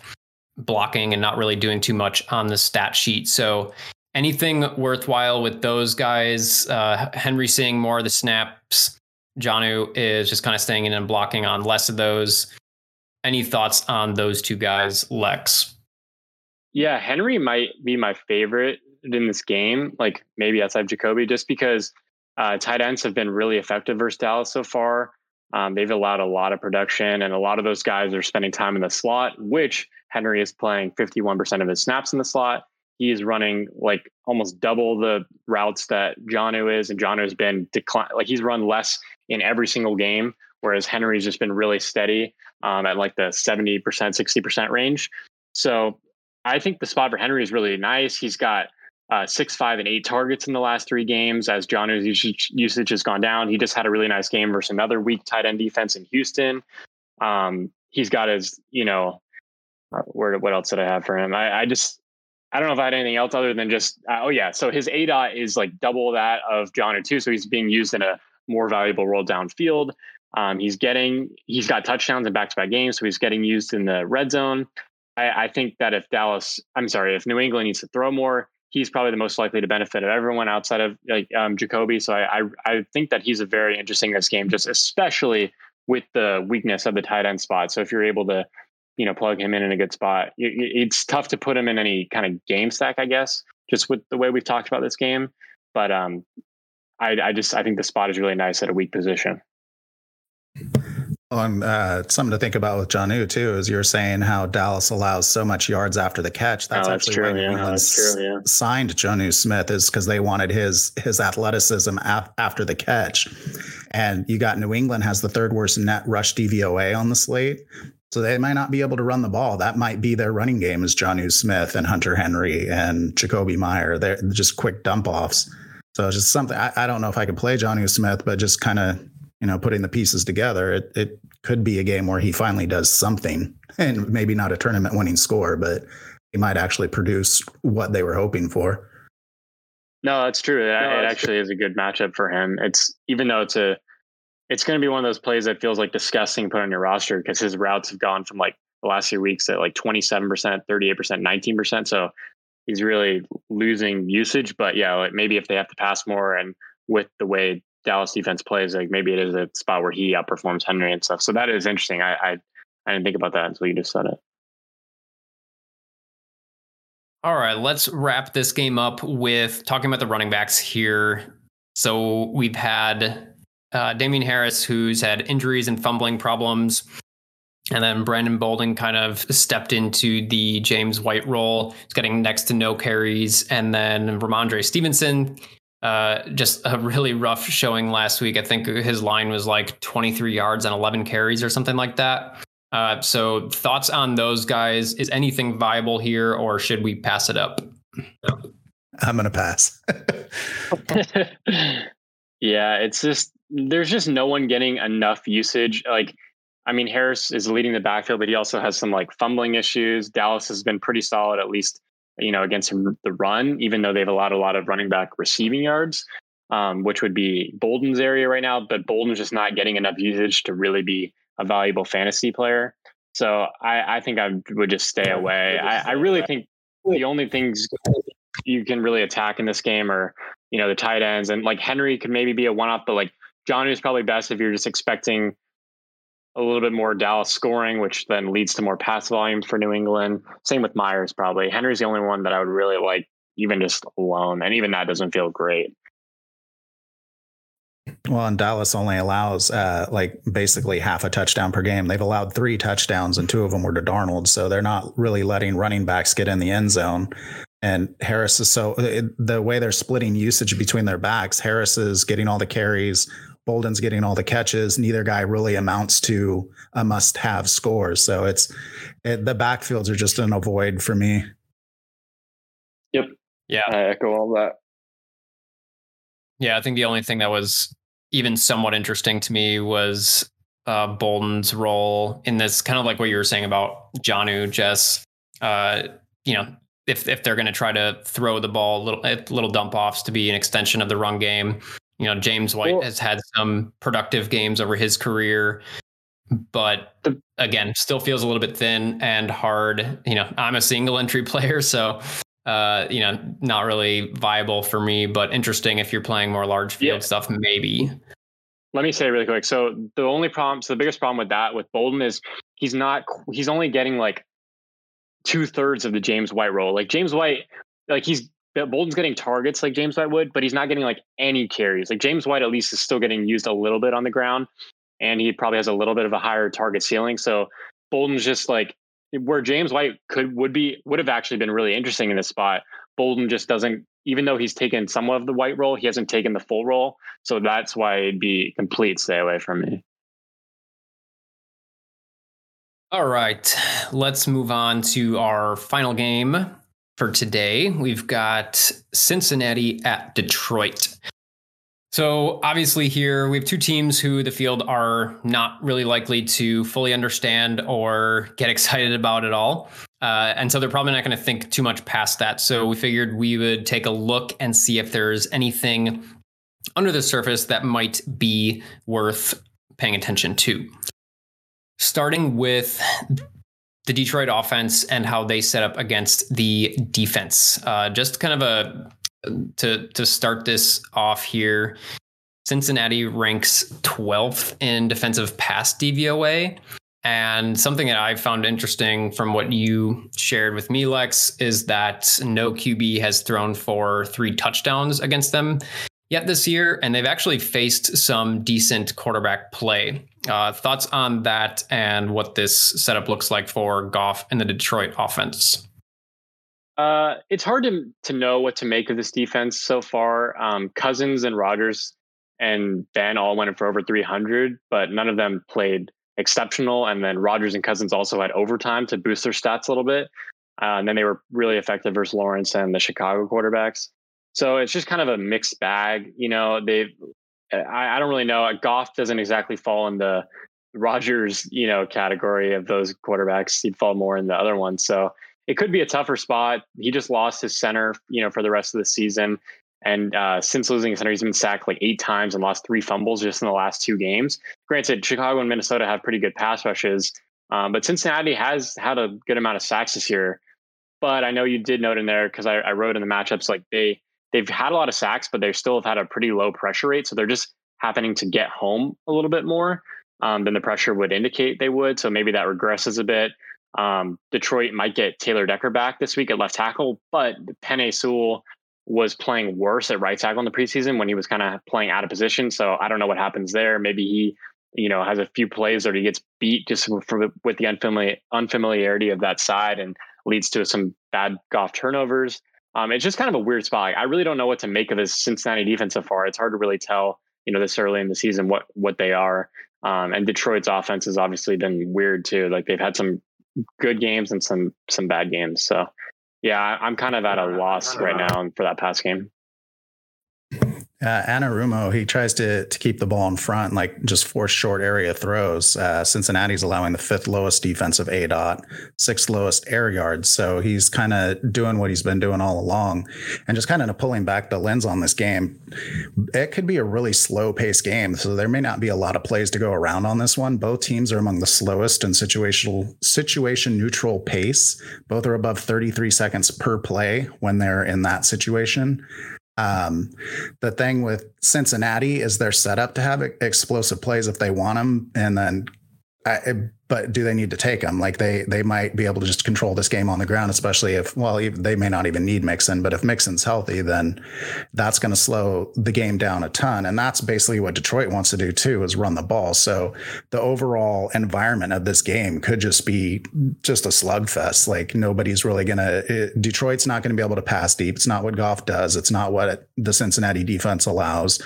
blocking and not really doing too much on the stat sheet. So anything worthwhile with those guys? Uh, Henry seeing more of the snaps. Jonnu is just kind of staying in and blocking on less of those. Any thoughts on those two guys, Lex? Yeah, Henry might be my favorite in this game. Like maybe outside Jakobi, just because uh, tight ends have been really effective versus Dallas so far. Um, they've allowed a lot of production, and a lot of those guys are spending time in the slot, which Henry is playing 51% of his snaps in the slot. He's running like almost double the routes that Jonnu is, and Jonnu has been decline. Like he's run less in every single game, whereas Henry's just been really steady um, at like the 70%, 60% range. So I think the spot for Henry is really nice. He's got uh, six, five, and eight targets in the last three games as Jonnu's usage, has gone down. He just had a really nice game versus another weak tight end defense in Houston. Um, he's got his, you know, uh, where, what else did I have for him? I, I just, I don't know if I had anything else other than just, uh, oh yeah. So his aDOT is like double that of Jonnu too. So he's being used in a more valuable role downfield. Um, he's getting, he's got touchdowns in back-to-back games. So he's getting used in the red zone. I, I think that if Dallas, I'm sorry, if New England needs to throw more, he's probably the most likely to benefit of everyone outside of like um, Jakobi. So I, I, I think that he's a very interesting this game, just especially with the weakness of the tight end spot. So if you're able to, you know, plug him in in a good spot, it's tough to put him in any kind of game stack, I guess, just with the way we've talked about this game. But um, I, I just I think the spot is really nice at a weak position. On uh, something to think about with Jonnu too is you're saying how Dallas allows so much yards after the catch. That's, oh, that's actually true, why New yeah, England true, yeah. signed Jonnu Smith is because they wanted his his athleticism af- after the catch. And you got New England has the third worst net rush DVOA on the slate. So they might not be able to run the ball. That might be their running game is Jonnu Smith and Hunter Henry and Jakobi Meyers. They're just quick dump offs. So it's just something I, I don't know if I could play Jonnu Smith, but just kind of you know putting the pieces together, it it could be a game where he finally does something, *laughs* and maybe not a tournament winning score, but he might actually produce what they were hoping for. No, that's true. It, no, it actually true. is a good matchup for him. It's even though it's a, it's going to be one of those plays that feels like disgusting put on your roster because his routes have gone from like the last few weeks at like 27%, 38%, 19%. So he's really losing usage. But yeah, like maybe if they have to pass more and with the way Dallas defense plays, like maybe it is a spot where he outperforms Henry and stuff. So that is interesting. I I, I didn't think about that until you just said it. All right, let's wrap this game up with talking about the running backs here. So we've had uh, Damien Harris, who's had injuries and fumbling problems. And then Brandon Bolden kind of stepped into the James White role. He's getting next to no carries. And then Rhamondre Stevenson, uh, just a really rough showing last week. I think his line was like 23 yards and 11 carries or something like that. Uh, so thoughts on those guys? Is anything viable here, or should we pass it up? I'm gonna pass. *laughs* yeah, it's just there's just no one getting enough usage. Like, I mean, Harris is leading the backfield, but he also has some like fumbling issues. Dallas has been pretty solid, at least you know against the run, even though they've allowed a lot of running back receiving yards. Um, which would be Bolden's area right now, but Bolden's just not getting enough usage to really be a valuable fantasy player. So I, I think I would just stay away. I, I really think the only things you can really attack in this game are, you know, the tight ends and like Henry could maybe be a one off, but like Jonnu is probably best if you're just expecting a little bit more Dallas scoring, which then leads to more pass volume for New England. Same with Meyers, probably. Henry's the only one that I would really like, even just alone. And even that doesn't feel great. Well, and Dallas only allows uh, like basically half a touchdown per game. They've allowed three touchdowns, and two of them were to Darnold. So they're not really letting running backs get in the end zone. And Harris is so the way they're splitting usage between their backs. Harris is getting all the carries. Bolden's getting all the catches. Neither guy really amounts to a must-have score. So it's it, the backfields are just an avoid for me. Yep. Yeah, I echo all that. Yeah, I think the only thing that was even somewhat interesting to me was uh, Bolden's role in this, kind of like what you were saying about Jonnu, Jess. Uh, you know, if if they're going to try to throw the ball little little dump offs to be an extension of the run game, you know, James White has had some productive games over his career, but again, still feels a little bit thin and hard. You know, I'm a single entry *laughs* player, so uh, you know, not really viable for me, but interesting if you're playing more large field yeah. stuff, maybe. Let me say really quick. So the only problem, so the biggest problem with that with Bolden is he's not, he's only getting like two thirds of the James White role. Like James White, like he's Bolden's getting targets like James White would, but he's not getting like any carries. Like James White at least is still getting used a little bit on the ground, and he probably has a little bit of a higher target ceiling. So Bolden's just like where James White could would be would have actually been really interesting in this spot. Bolden just doesn't, even though he's taken somewhat of the white role, he hasn't taken the full role. So that's why it'd be complete stay away from me. All right, let's move on to our final game for today. We've got Cincinnati at Detroit. So obviously here we have two teams who the field are not really likely to fully understand or get *laughs* excited about at all. Uh, and so they're probably not going to think too much past that. So we figured we would take a look and see if there's anything under the surface that might be worth paying attention to. Starting with the Detroit offense and how they set up against the defense. Uh, just kind of a to to start this off here, Cincinnati ranks 12th in defensive pass DVOA. And something that I found interesting from what you shared with me, Lex, is that no QB has thrown for three touchdowns against them yet this year, and they've actually faced some decent quarterback play. Uh, thoughts on that and what this setup looks like for Goff and the Detroit offense? Uh, it's hard to to know what to make of this defense so far. Um, Cousins and Rodgers and Ben all went for over 300, but none of them played exceptional. And then Rodgers and Cousins also had overtime to boost their stats a little bit. Uh, and then they were really effective versus Lawrence and the Chicago quarterbacks. So it's just kind of a mixed bag. You know, they've, I, I don't really know. Goff doesn't exactly fall in the Rodgers, you know, category of those quarterbacks. He'd fall more in the other one. So it could be a tougher spot. He just lost his center, you know, for the rest of the season. And uh, since losing his center, he's been sacked like eight times and lost three fumbles just in the last two games. Granted, Chicago and Minnesota have pretty good pass rushes, um, but Cincinnati has had a good amount of sacks this year. But I know you did note in there because I, I wrote in the matchups like they they've had a lot of sacks, but they still have had a pretty low pressure rate. So they're just happening to get home a little bit more um, than the pressure would indicate they would. So maybe that regresses a bit. Um, Detroit might get Taylor Decker back this week at left tackle, but Penei Sewell was playing worse at right tackle in the preseason when he was kind of playing out of position. So I don't know what happens there. Maybe he, you know, has a few plays or he gets beat just for, with the unfamiliar unfamiliarity of that side and leads to some bad Goff turnovers. Um, it's just kind of a weird spot. I really don't know what to make of this Cincinnati defense so far. It's hard to really tell, you know, this early in the season what what they are. Um, and Detroit's offense has obviously been weird too. Like they've had some good games and some some bad games. So yeah, I'm kind of at a loss right now for that pass game uh, Anarumo, he tries to to keep the ball in front, like just force short area throws. Uh, Cincinnati's allowing the fifth lowest defensive aDOT, sixth lowest air yards. So he's kind of doing what he's been doing all along, and just kind of pulling back the lens on this game. It could be a really slow paced game, so there may not be a lot of plays to go around on this one. Both teams are among the slowest in situational situation neutral pace. Both are above 33 seconds per play when they're in that situation. Um, the thing with Cincinnati is they're set up to have explosive plays if they want them, and then I, but do they need to take them? Like they they might be able to just control this game on the ground, especially if well they may not even need Mixon, but if Mixon's healthy, then that's going to slow the game down a ton, and that's basically what Detroit wants to do too is run the ball. So the overall environment of this game could just be just a slugfest. Like nobody's really going to Detroit's not going to be able to pass deep. It's not what Goff does. It's not what the Cincinnati defense allows.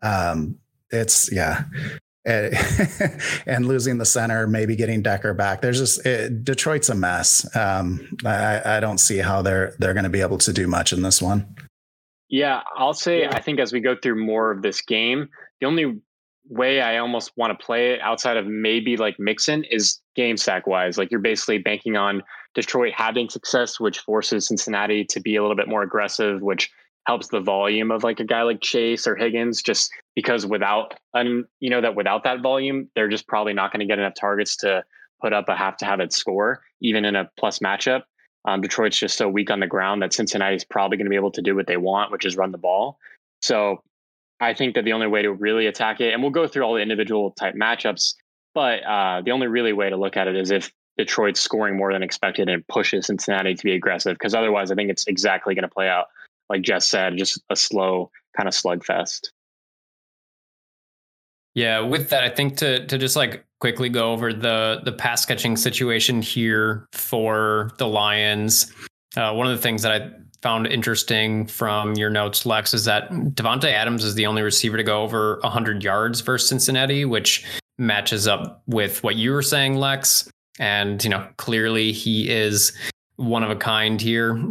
Um, it's yeah *laughs* and losing the center, maybe getting Decker back. There's just it, Detroit's a mess. Um, I, I, don't see how they're they're going to be able to do much in this one. Yeah, I'll say I think as we go through more of this game, the only way I almost want to play it outside of maybe like Mixon is game stack wise. Like you're basically banking on Detroit having success, which forces Cincinnati to be a little bit more aggressive, which helps the volume of like a guy like Chase or Higgins just because without and you know that without that volume they're just probably not going to get enough targets to put up a have to have it score even in a plus matchup. Um, Detroit's just so weak on the ground that Cincinnati's probably going to be able to do what they want, which is run the ball. So I think that the only way to really attack it, and we'll go through all the individual type matchups, but uh, the only really way to look at it is if Detroit's scoring more than expected and pushes Cincinnati to be aggressive, because otherwise I think it's exactly going to play out like Jess said, just a slow kind of slugfest. Yeah, with that, I think to to just like quickly go over the the pass catching situation here for the Lions. Uh, one of the things that I found interesting from your notes, Lex, is that Davante Adams is the only receiver to go over 100 yards versus Cincinnati, which matches up with what you were saying, Lex. And you know, clearly he is one of a kind here.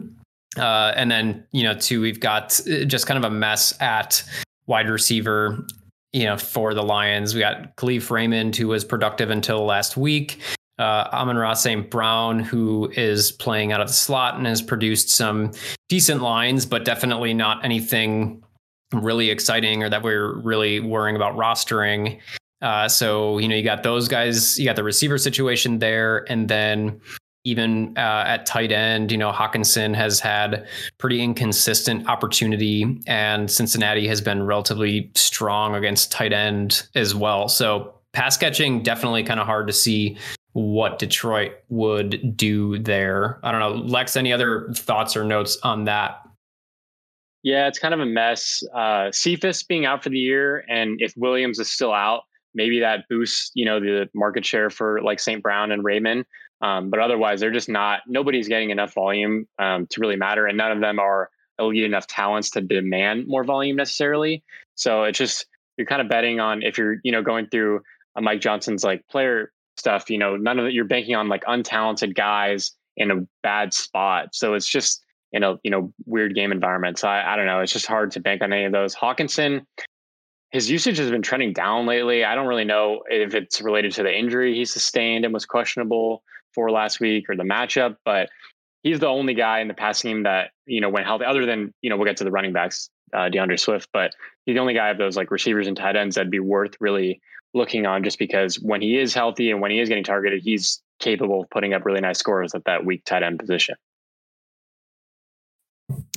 Uh, and then, you know, two, we've got uh, just kind of a mess at wide receiver, you know, for the Lions. We got Kalif Raymond, who was productive until last week. Uh, Amon-Ra St. Brown, who is playing out of the slot and has produced some decent lines, but definitely not anything really exciting or that we're really worrying about rostering. Uh, so, you know, you got those guys, you got the receiver situation there. And then even uh, at tight end, you know, Hockenson has had pretty inconsistent opportunity, and Cincinnati has been relatively strong against tight end as well. So pass catching definitely kind of hard to see what Detroit would do there. I don't know, Lex. Any other thoughts or notes on that? Yeah, it's kind of a mess. Uh, Cephus being out for the year, and if Williams is still out, maybe that boosts you know the market share for like St. Brown and Raymond. Um, but otherwise, they're just not. Nobody's getting enough volume um, to really matter, and none of them are elite enough talents to demand more volume necessarily. So it's just you're kind of betting on if you're you know going through a Mike Johnson's like player stuff. You know, none of it. You're banking on like untalented guys in a bad spot. So it's just in a you know weird game environment. So I, I don't know. It's just hard to bank on any of those. Hockenson, his usage has been trending down lately. I don't really know if it's related to the injury he sustained and was questionable for last week or the matchup, but he's the only guy in the passing game that you know went healthy. Other than you know we'll get to the running backs, uh, D'Andre Swift, but he's the only guy of those like receivers and tight ends that'd be worth really looking on, just because when he is healthy and when he is getting targeted, he's capable of putting up really nice scores at that weak tight end position.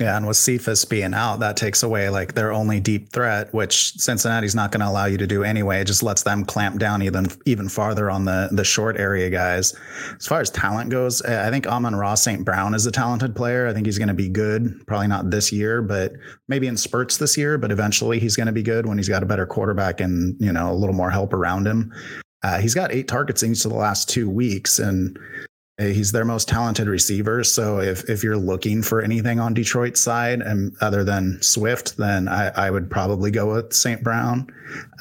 Yeah, and with Cephus being out, that takes away like their only deep threat, which Cincinnati's not going to allow you to do anyway. It just lets them clamp down even even farther on the the short area guys. As far as talent goes, I think Amon-Ra St. Brown is a talented player. I think he's going to be good. Probably not this year, but maybe in spurts this year. But eventually, he's going to be good when he's got a better quarterback and you know a little more help around him. Uh, he's got eight targets in each of the last two weeks, and He's their most talented receiver. So if if you're looking for anything on Detroit's side and other than Swift, then I, I would probably go with St. Brown.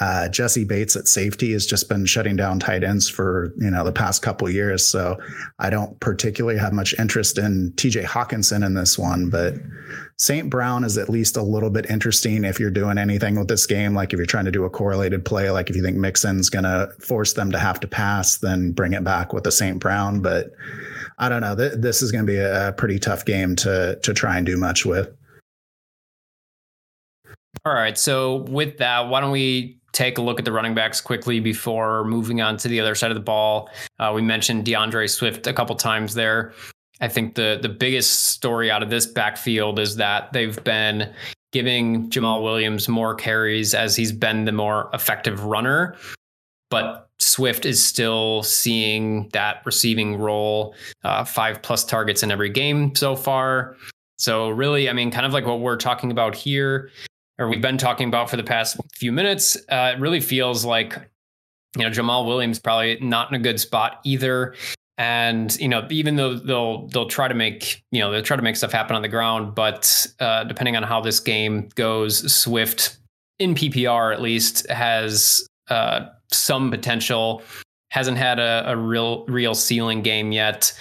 Uh, Jessie Bates at safety has just been shutting down tight ends for you know the past couple years. So I don't particularly have much interest in TJ Hockenson in this one, but St. Brown is at least a little bit interesting if you're doing anything with this game. Like if you're trying to do a correlated play, like if you think Mixon's going to force them to have to pass, then bring it back with the St. Brown. But I don't know. This is going to be a pretty tough game to to try and do much with. All right. So with that, why don't we take a look at the running backs quickly before moving on to the other side of the ball? Uh, we mentioned D'Andre Swift a couple times there. I think the the biggest story out of this backfield is that they've been giving Jamaal Williams more carries as he's been the more effective runner. But Swift is still seeing that receiving role, uh, five plus targets in every game so far. So, really, I mean, kind of like what we're talking about here, or we've been talking about for the past few minutes, uh, it really feels like, you know, Jamaal Williams probably not in a good spot either and you know even though they'll they'll try to make you know they'll try to make stuff happen on the ground but uh, depending on how this game goes swift in ppr at least has uh, some potential. Hasn't had a, a real real ceiling game yet.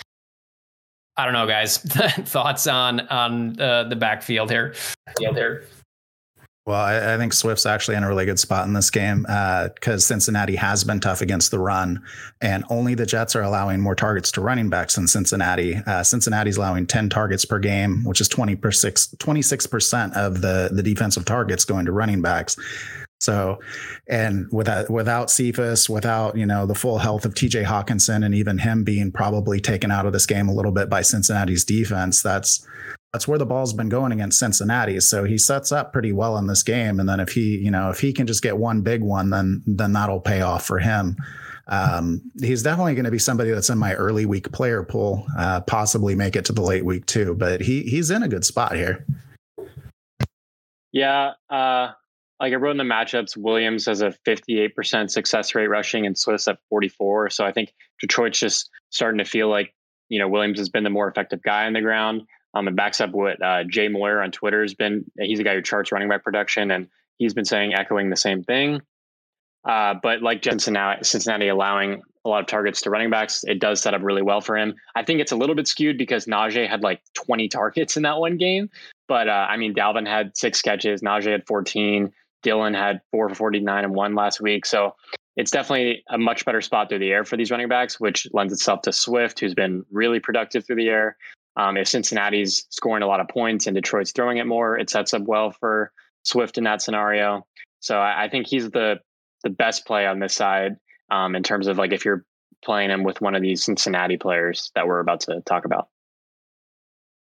I don't know guys. *laughs* Thoughts on on uh, the backfield here? Yeah there well, I, I, think Swift's actually in a really good spot in this game because uh, Cincinnati has been tough against the run, and only the Jets are allowing more targets to running backs than Cincinnati. Uh, Cincinnati's allowing 10 targets per game, which is 20 per six, 26% of the, the defensive targets going to running backs. So, and without without Cephus, without you know the full health of T.J. Hockenson, and even him being probably taken out of this game a little bit by Cincinnati's defense, that's that's where the ball's been going against Cincinnati. So he sets up pretty well in this game. And then if he, you know, if he can just get one big one, then then that'll pay off for him. Um, he's definitely going to be somebody that's in my early week player pool, uh, possibly make it to the late week too. But he he's in a good spot here. Yeah, uh, like I wrote in the matchups, Williams has a 58% success rate rushing and Swift's at 44. So I think Detroit's just starting to feel like you know Williams has been the more effective guy on the ground. Um, it backs up what uh, Jay Moyer on Twitter has been. He's a guy who charts running back production, and he's been saying echoing the same thing. Uh, but like Cincinnati, Cincinnati allowing a lot of targets to running backs, it does set up really well for him. I think it's a little bit skewed because Najee had like 20 targets in that one game. But uh, I mean, Dalvin had six catches, Najee had 14, Dillon had four for 49 and one last week. So it's definitely a much better spot through the air for these running backs, which lends itself to Swift, who's been really productive through the air. Um, if Cincinnati's scoring a lot of points and Detroit's throwing it more, it sets up well for Swift in that scenario. So I, I think he's the the best play on this side um, in terms of like if you're playing him with one of these Cincinnati players that we're about to talk about.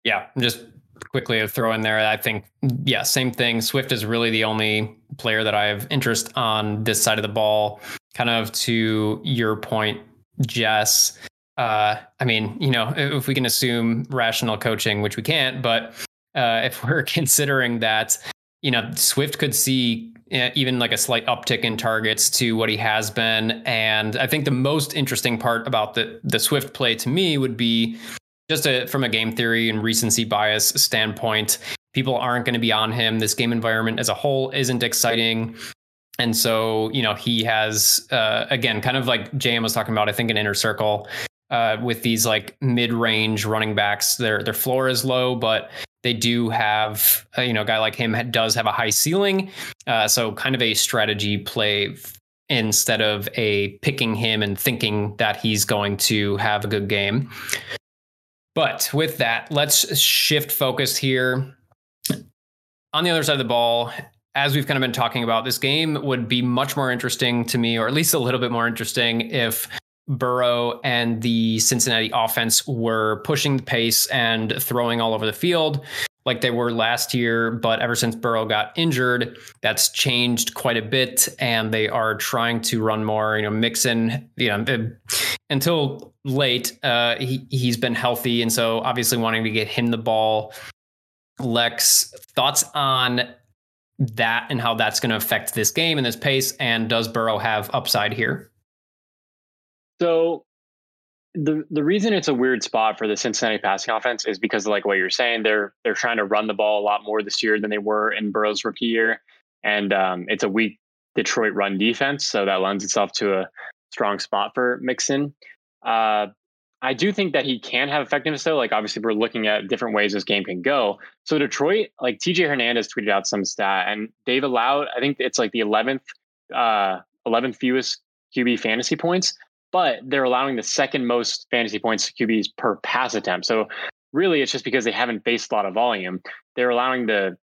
Yeah, just quickly throw in there. I think yeah, same thing. Swift is really the only player that I have interest on this side of the ball. Kind of to your point, Jess uh, I mean, you know, if we can assume rational coaching, which we can't, but uh, if *laughs* we're considering that, you know, Swift could see uh, even like a slight uptick in targets to what he has been, and I think the most interesting part about the the Swift play to me would be just a, from a game theory and recency bias standpoint. People aren't going to be on him. This game environment as a whole isn't exciting. And so, you know, he has, uh, again, kind of like JM was talking about, I think, an inner circle uh, with these like mid-range running backs. Their their floor is low, but they do have, uh, you know, a guy like him does have a high ceiling. Uh, so kind of a strategy play instead of a picking him and thinking that he's going to have a good game. But with that, let's shift focus here. On the other side of the ball, as we've kind of been talking about, this game would be much more interesting to me, or at least a little bit more interesting, if Burrow and the Cincinnati offense were pushing the pace and throwing all over the field like they were last year. But ever since Burrow got injured, that's changed quite a bit. And they are trying to run more, you know, Mixon, you know, until late, uh, he, he's been healthy. And so obviously wanting to get him the ball. Lex, thoughts on that and how that's going to affect this game and this pace? And does Burrow have upside here? So the the reason it's a weird spot for the Cincinnati passing offense is because like what you're saying, they're they're trying to run the ball a lot more this year than they were in Burrow's rookie year, and um, it's a weak Detroit run defense, so that lends itself to a strong spot for Mixon. Uh, I do think that he can have effectiveness though. Like obviously we're looking at different ways this game can go. So Detroit, like TJ Hernandez tweeted out some stat and they've allowed, I think it's like the 11th, uh, 11th fewest QB fantasy points but they're allowing the second most fantasy points to QBs per pass attempt. So really, it's just because they haven't faced a lot of volume. They're allowing the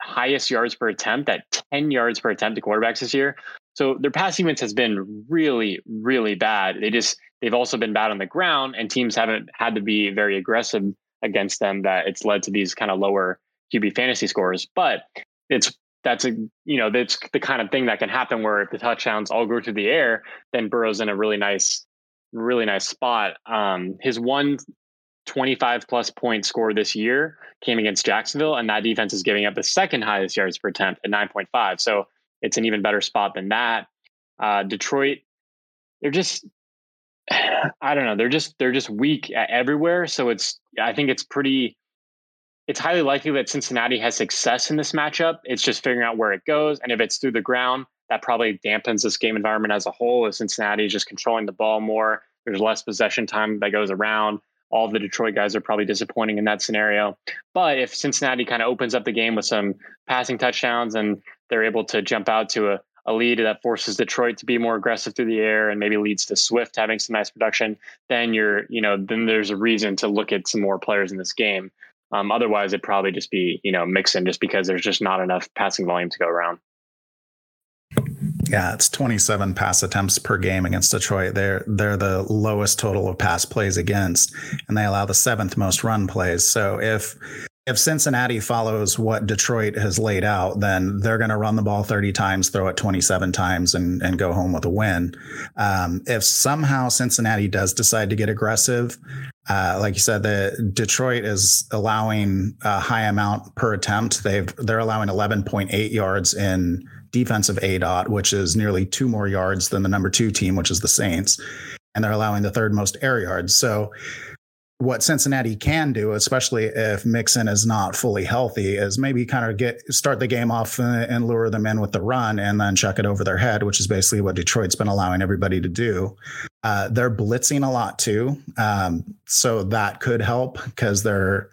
highest yards per attempt at 10 yards per attempt to quarterbacks this year. So their pass defense has been really, really bad. They just they've also been bad on the ground, and teams haven't had to be very aggressive against them. That it's led to these kind of lower QB fantasy scores. But it's that's a you know that's the kind of thing that can happen where if the touchdowns all go through the air, then Burrow's in a really nice, really nice spot. Um, his one 25 plus point score this year came against Jacksonville, and that defense is giving up the second highest yards per attempt at 9.5. So it's an even better spot than that. Uh, Detroit, they're just, *sighs* I don't know, they're just they're just weak everywhere. So it's I think it's pretty it's highly likely that Cincinnati has success in this matchup. It's just figuring out where it goes. And if it's through the ground, that probably dampens this game environment as a whole. If Cincinnati is just controlling the ball more, there's less possession time that goes around. All the Detroit guys are probably disappointing in that scenario. But if Cincinnati kind of opens up the game with some passing touchdowns and they're able to jump out to a, a lead that forces Detroit to be more aggressive through the air and maybe leads to Swift having some nice production, then you're, you know, then there's a reason to look at some more players in this game. Um, otherwise, it'd probably just be you know Mixon just because there's just not enough passing volume to go around. Yeah, it's 27 pass attempts per game against Detroit. They're they're the lowest total of pass plays against, and they allow the seventh most run plays. So if if Cincinnati follows what Detroit has laid out, then they're going to run the ball 30 times, throw it 27 times, and, and go home with a win. Um, if somehow Cincinnati does decide to get aggressive, uh, like you said, the Detroit is allowing a high amount per attempt. They've they're allowing 11.8 yards in defensive aDOT, which is nearly two more yards than the number two team, which is the Saints, and they're allowing the third most air yards. So what Cincinnati can do, especially if Mixon is not fully healthy, is maybe kind of get start the game off and, and, lure them in with the run and then chuck it over their head, which is basically what Detroit's been allowing everybody to do. Uh, they're blitzing a lot too, um, so that could help because they're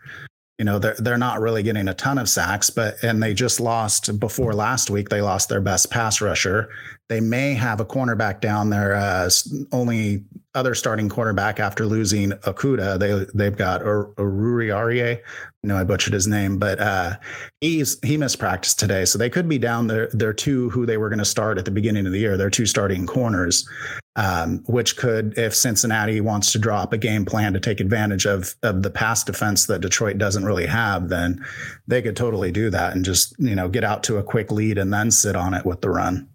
you know they're they're not really getting a ton of sacks but and they just lost before last week they lost their best pass rusher they may have a cornerback down there uh, only other starting quarterback after losing Okudah. They they've got Aruri Arie. No, I butchered his name, but uh, he's he missed practice today, so they could be down their their two who they were going to start at the beginning of the year. Their two starting corners, um, which could, if Cincinnati wants to drop a game plan to take advantage of of the pass defense that Detroit doesn't really have, then they could totally do that and just you know get out to a quick lead and then sit on it with the run.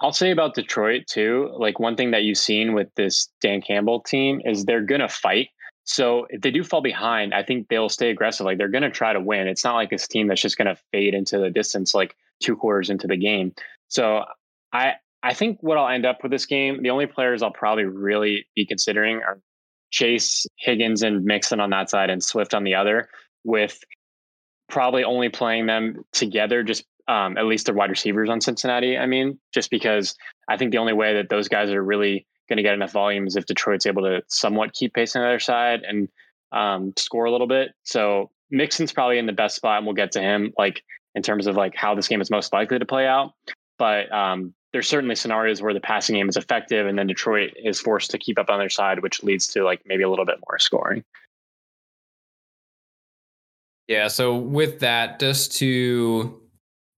I'll say about Detroit too. Like one thing that you've seen with this Dan Campbell team is they're to fight. So if they do fall behind, I think they'll stay aggressive. Like they're to try to win. It's not like this team that's just to fade into the distance like two quarters into the game. So I I think what I'll end up with this game, the only players I'll probably really be considering are Chase, Higgins, and Mixon on that side, and Swift on the other. With probably only playing them together just um, at least the wide receivers on Cincinnati. I mean, just because I think the only way that those guys are really going to get enough volume is if Detroit's able to somewhat keep pace on the other side. And um, score a little bit. So Mixon's probably in the best spot, and we'll get to him like in terms of like how this game is most likely to play out. But um, there's certainly scenarios where the passing game is effective, and then Detroit is forced to keep up on their side, which leads to like maybe a little bit more scoring. Yeah. So with that, just to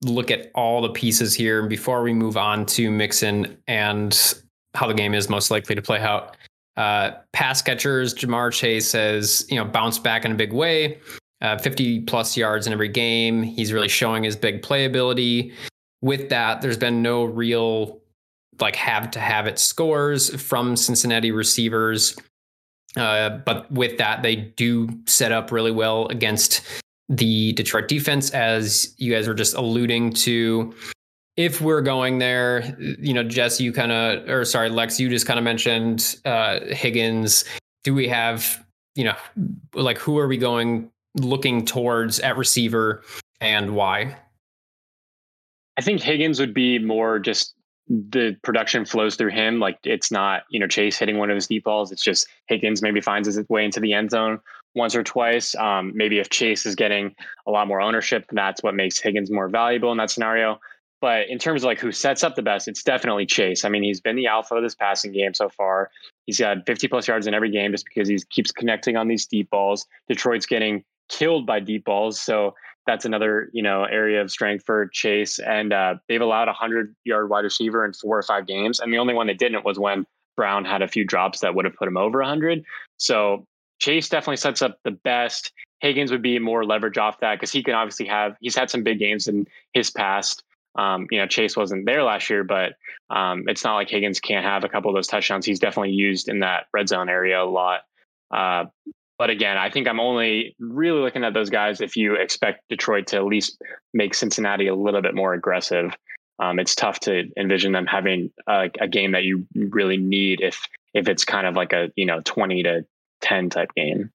look at all the pieces here before we move on to Mixon and how the game is most likely to play out. Uh, pass catchers, Ja'Marr Chase has you know bounced back in a big way, uh, 50 plus yards in every game. He's really showing his big playability. With that, there's been no real like have to have it scores from Cincinnati receivers. Uh, but with that, they do set up really well against the Detroit defense, as you guys were just alluding to. If we're going there, you know, Jess, you kind of, or sorry, Lex, you just kind of mentioned uh, Higgins. Do we have, you know, like who are we going looking towards at receiver and why? I think Higgins would be more just the production flows through him. Like it's not, you know, Chase hitting one of his deep balls. It's just Higgins maybe finds his way into the end zone once or twice. Um, maybe if Chase is getting a lot more ownership, that's what makes Higgins more valuable in that scenario. But in terms of like who sets up the best, it's definitely Chase. I mean, he's been the alpha of this passing game so far. He's got 50 plus yards in every game just because he keeps connecting on these deep balls. Detroit's getting killed by deep balls. So that's another you know area of strength for Chase. And uh, they've allowed a hundred yard wide receiver in four or five games, and the only one that didn't was when Brown had a few drops that would have put him over hundred. So Chase definitely sets up the best. Higgins would be more leverage off that because he can obviously have he's had some big games in his past. Um, you know, Chase wasn't there last year, but um, it's not like Higgins can't have a couple of those touchdowns. He's definitely used in that red zone area a lot. Uh, but again, I think I'm only really looking at those guys if you expect Detroit to at least make Cincinnati a little bit more aggressive. Um, it's tough to envision them having a, a, game that you really need if if it's kind of like a you know 20 to 10 type game.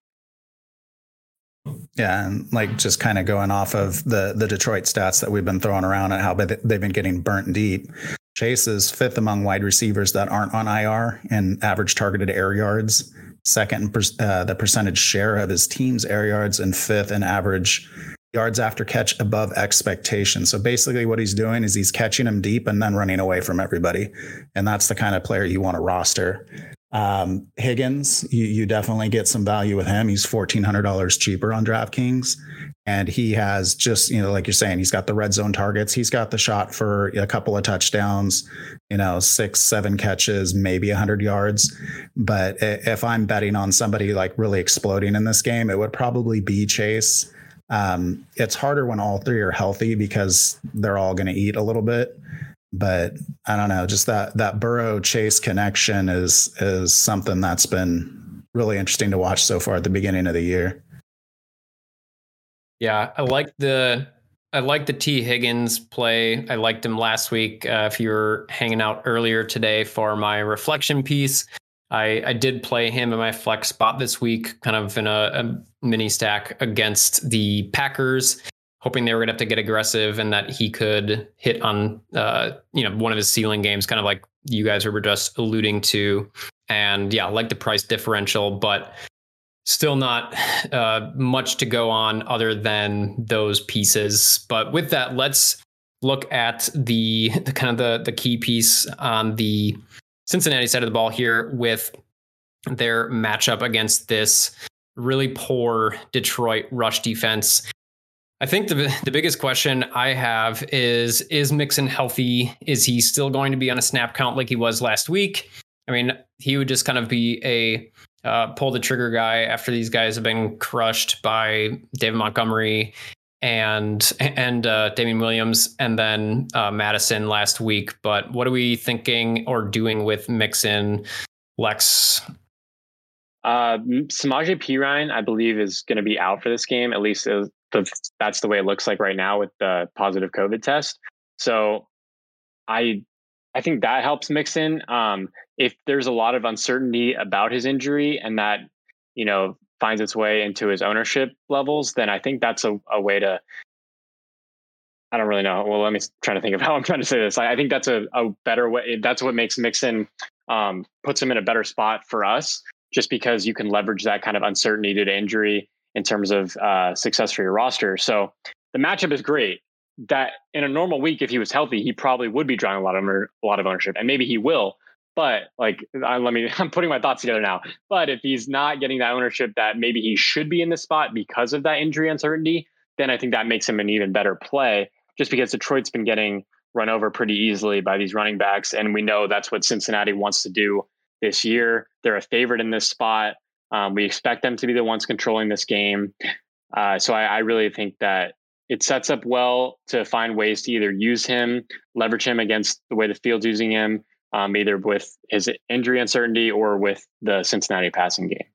Yeah, and like just kind of going off of the the Detroit stats that we've been throwing around and how they've been getting burnt deep. Chase is fifth among wide receivers that aren't on IR in average targeted air yards second uh, the percentage share of his team's air yards, and fifth in average yards after catch above expectation. So basically, what he's doing is he's catching them deep and then running away from everybody, and that's the kind of player you want to roster. Um, Higgins, you, you definitely get some value with him. He's fourteen hundred dollars cheaper on DraftKings, and he has just you know like you're saying he's got the red zone targets. He's got the shot for a couple of touchdowns you know six seven catches maybe 100 yards. But if i'm betting on somebody like really exploding in this game it would probably be chase. Um, it's harder when all three are healthy because they're all going to eat a little bit. But i don't know just that that burrow chase connection is is something that's been really interesting to watch so far at the beginning of the year yeah, I like the I like the Tee Higgins play. I liked him last week. Uh, if you were hanging out earlier today for my reflection piece, I, I did play him in my flex spot this week, kind of in a, a mini stack against the Packers, hoping they were going to have to get aggressive and that he could hit on uh, you know one of his ceiling games, kind of like you guys were just alluding to. And yeah, like the price differential, but still not uh, much to go on other than those pieces. But with that, let's look at the, the kind of the the key piece on the Cincinnati side of the ball here with their matchup against this really poor Detroit rush defense. I think the the biggest question I have is is Mixon healthy? Is he still going to be on a snap count like he was last week? I mean, he would just kind of be a uh, pull the trigger guy after these guys have been crushed by David Montgomery and and uh, Damien Williams and then uh, Mattison last week. But what are we thinking or doing with Mixon, Lex? Uh, Samaje Perine, I believe, is going to be out for this game. At least that's the way it looks like right now with the positive COVID test. So I I think that helps Mixon. Um, if there's a lot of uncertainty about his injury and that, you know, finds its way into his ownership levels, then I think that's a, a way to. I don't really know. Well, let me try to think of *laughs* how I'm trying to say this. I, I think that's a, a better way. That's what makes Mixon um, puts him in a better spot for us, just because you can leverage that kind of uncertainty due to injury in terms of uh, success for your roster. So the matchup is great. That in a normal week, if he was healthy, he probably would be drawing a lot of a lot of ownership, and maybe he will. But like, I, let me, *laughs* I'm putting my thoughts together now. But if he's not getting that ownership that maybe he should be in the spot because of that injury uncertainty, then I think that makes him an even better play. Just because Detroit's been getting run over pretty easily by these running backs, and we know that's what Cincinnati wants to do this year. They're a favorite in this spot. Um, we expect them to be the ones controlling this game. Uh, so I, I really think that it sets up well to find ways to either use him, leverage him against the way the field's using him, um, either with his injury uncertainty or with the Cincinnati passing game.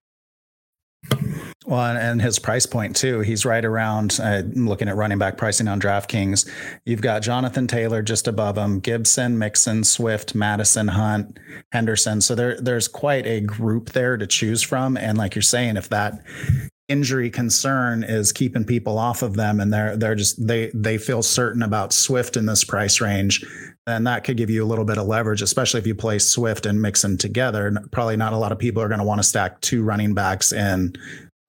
Well, and his price point too. He's right around. Uh, looking at running back pricing on DraftKings. You've got Jonathan Taylor just above him, Gibson, Mixon, Swift, Mattison, Hunt, Henderson. So there, there's quite a group there to choose from. And like you're saying, if that injury concern is keeping people off of them, and they're they're just they they feel certain about Swift in this price range, then that could give you a little bit of leverage, especially if you play Swift and Mixon together. Probably not a lot of people are going to want to stack two running backs in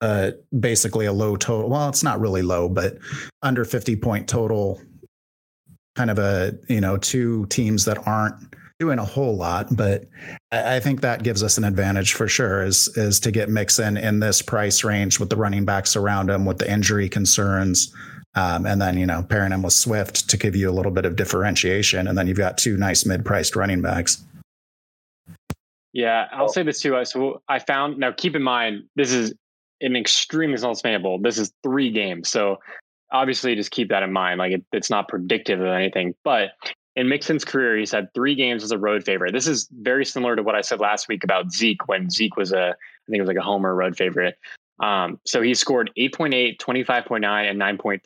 uh, basically a low total. Well, it's not really low, but under 50 point total, kind of a, you know, two teams that aren't doing a whole lot. But I, I think that gives us an advantage for sure is, is to get Mixon in in this price range with the running backs around him with the injury concerns. Um, and then, you know, pairing him with Swift to give you a little bit of differentiation. And then you've got two nice mid priced running backs. Yeah, I'll say this too. So I found now keep in mind this is an extremely small sample. This is three games, so obviously just keep that in mind. Like it, it's not predictive of anything, but in Mixon's career, he's had three games as a road favorite. This is very similar to what I said last week about Zeke when Zeke was a, I think it was like a homer road favorite. Um, so he scored 8.8, 25.9, and 9.3.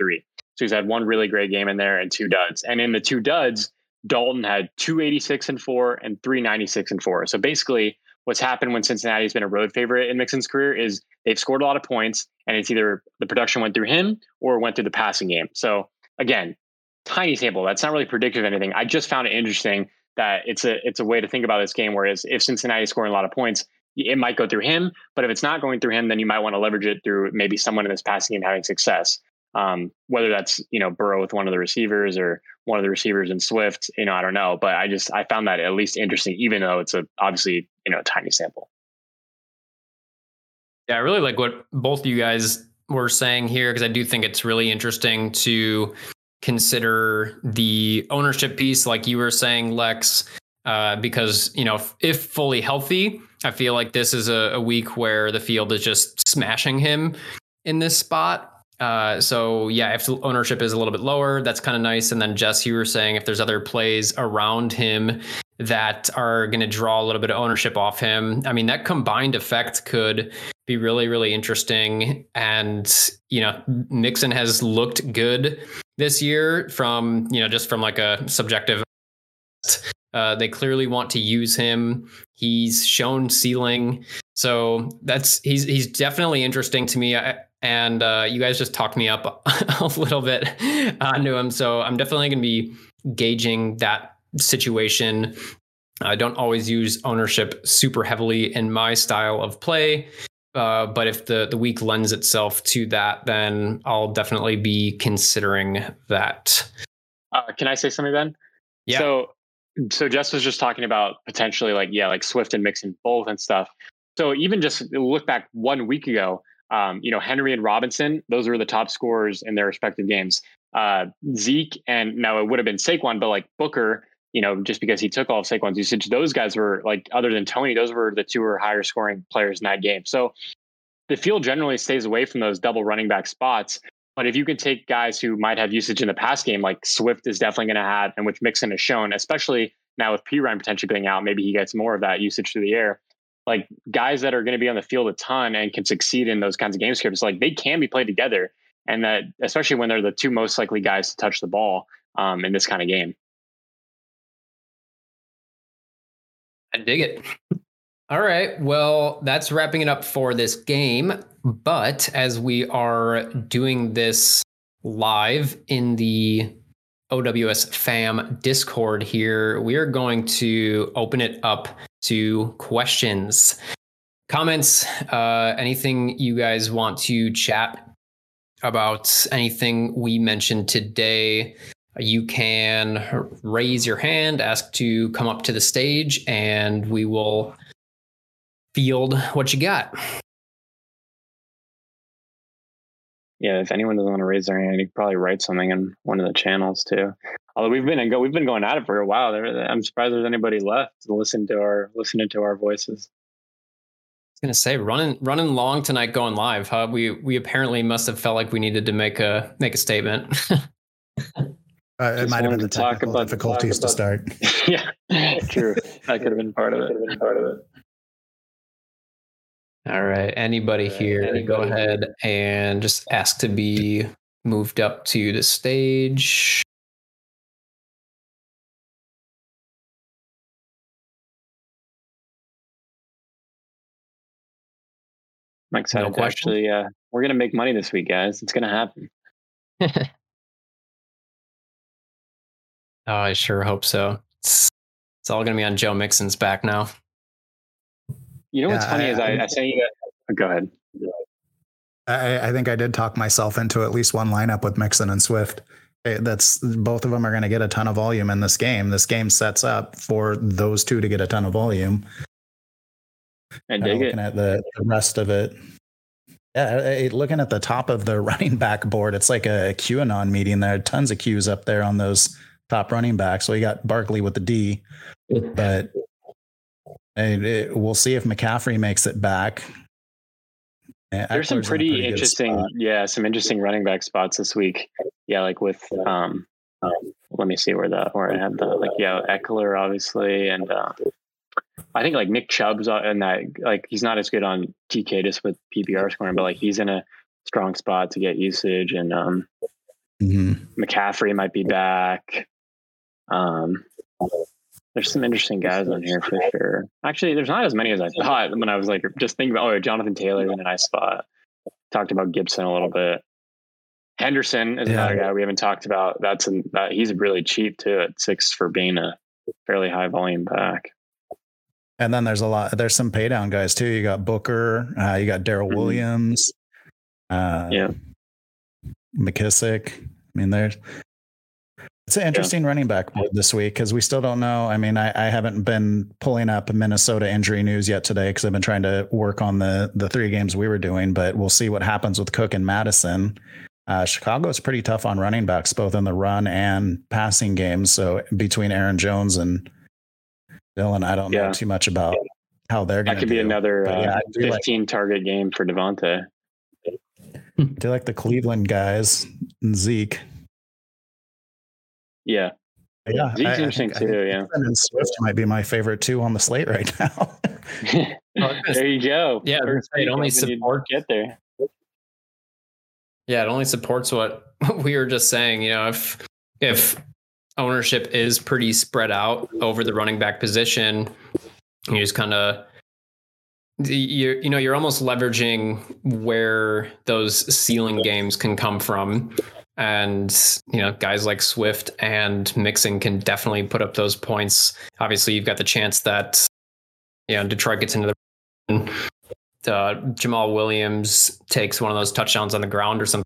So he's had one really great game in there and two duds. And in the two duds, Dalton had 286 and four and 396 and four. So basically, what's happened when Cincinnati's been a road favorite in Mixon's career is they've scored a lot of points, and it's either the production went through him or went through the passing game. So again, tiny sample. That's not really predictive of anything. I just found it interesting that it's a it's a way to think about this game. Whereas if Cincinnati's scoring a lot of points, it might go through him. But if it's not going through him, then you might want to leverage it through maybe someone in this passing game having success. Um, whether that's you know Burrow with one of the receivers or one of the receivers in Swift, you know, I don't know, but I just I found that at least interesting, even though it's a obviously you know a tiny sample. Yeah, I really like what both of you guys were saying here because I do think it's really interesting to consider the ownership piece, like you were saying, Lex. Uh, because you know, if, if, fully healthy, I feel like this is a, a week where the field is just smashing him in this spot. Uh, so yeah, if ownership is a little bit lower, that's kind of nice. And then Jess, you were saying if there's other plays around him that are going to draw a little bit of ownership off him, I mean that combined effect could be really really interesting. And you know, Mixon has looked good this year from you know just from like a subjective. Uh, they clearly want to use him. He's shown ceiling, so that's he's he's definitely interesting to me. I, and uh, you guys just talked me up *laughs* a little bit onto him. So I'm definitely going to be gauging that situation. I don't always use ownership super heavily in my style of play. Uh, but if the the week lends itself to that, then I'll definitely be considering that. Uh, can I say something, Ben? Yeah. So, so Jess was just talking about potentially like yeah, like Swift and Mixon both and stuff. So even just look back one week ago, um, you know, Henry and Robinson, those were the top scorers in their respective games. Uh, Zeke and now it would have been Saquon, but like Booker, you know, just because he took all of Saquon's usage, those guys were like, other than Tony, those were the two or higher scoring players in that game. So the field generally stays away from those double running back spots. But if you can take guys who might have usage in the pass game, like Swift is definitely going to have, and which Mixon has shown, especially now with Perine potentially being out, maybe he gets more of that usage through the air like guys that are going to be on the field a ton and can succeed in those kinds of game scripts, like they can be played together. And that, especially when they're the two most likely guys to touch the ball um, in this kind of game. I dig it. *laughs* All right. Well, that's wrapping it up for this game. But as we are doing this live in the OWS fam Discord here, we are going to open it up to questions. comments, uh, anything you guys want to chat about, anything we mentioned today, you can raise your hand, ask to come up to the stage, and we will field what you got. Yeah, if anyone doesn't want to raise their hand, you could probably write something in one of the channels too. Although we've been we've been going at it for a while. I'm surprised there's anybody left to listen to our listening to our voices. I was gonna say running running long tonight, going live. Huh? We we apparently must have felt like we needed to make a make a statement. *laughs* uh, it might have been the technical about, difficulties to start. *laughs* yeah, true. That could have been part of it. Been part of it. All right. Anybody here, Anybody go ahead and just ask to be moved up to the stage. I'm excited. No actually, uh, we're gonna make money this week, guys. It's gonna happen. *laughs* oh, I sure hope so. It's, it's all gonna be on Joe Mixon's back now. You know what's yeah, funny I, is I, I sent you that. Oh, go ahead. I, I, think I did talk myself into at least one lineup with Mixon and Swift. Eh, that's both of them are going to get a ton of volume in this game. This game sets up for those two to get a ton of volume. I dig looking it. at the, the rest of it. Yeah, eh, eh, looking at the top of the *laughs* running back board, it's like a QAnon meeting. There are tons of Qs up there on those top running back. So we got Barkley with the D, but and it, we'll see if McCaffrey makes it back. There's some pretty, pretty interesting, yeah, some interesting running back spots this week. Yeah, like with um, um let me see where the where I had the like yeah Ekeler obviously, and uh, I think like Nick Chubb's and that like he's not as good on TK just with PPR scoring, but like he's in a strong spot to get usage, and um, mm-hmm. McCaffrey might be back. Um, there's some interesting guys on here for sure. Actually, there's not as many as I thought when I was like just thinking about. Oh, Jonathan Taylor's in a nice spot. Talked about Gibson a little bit. Henderson is yeah. another guy we haven't talked about. That's an, that he's really cheap too at six for being a fairly high volume back. And then there's a lot. There's some pay down guys too. You got Booker. Uh, you got Darrel mm-hmm. Williams. Uh, yeah. McKissic. I mean, there's it's an interesting yeah. running back board this week because we still don't know. I mean, I, I, haven't been pulling up Minnesota injury news yet today because I've been trying to work on the the three games we were doing, but we'll see what happens with Cook and Mattison. Uh, Chicago is pretty tough on running backs, both in the run and passing games. So between Aaron Jones and Dillon, I don't yeah. know too much about how they're going to. That could do. be another uh, yeah, 15 like, target game for Davante. Do like the Cleveland guys, and Zeke. Yeah. Yeah, Zeke's I, interesting I too. yeah, and Swift might be my favorite two on the slate right now. *laughs* there you go. Yeah, it only support get there. Yeah, it only supports *laughs* what we were just saying. You know, if if ownership is pretty spread out over the running back position, you just kind of you you know you're almost leveraging where those ceiling games can come from and you know guys like Swift and Mixon can definitely put up those points. Obviously, you've got the chance that you know Detroit gets into the uh, Jamaal Williams takes one of those touchdowns on the ground or something.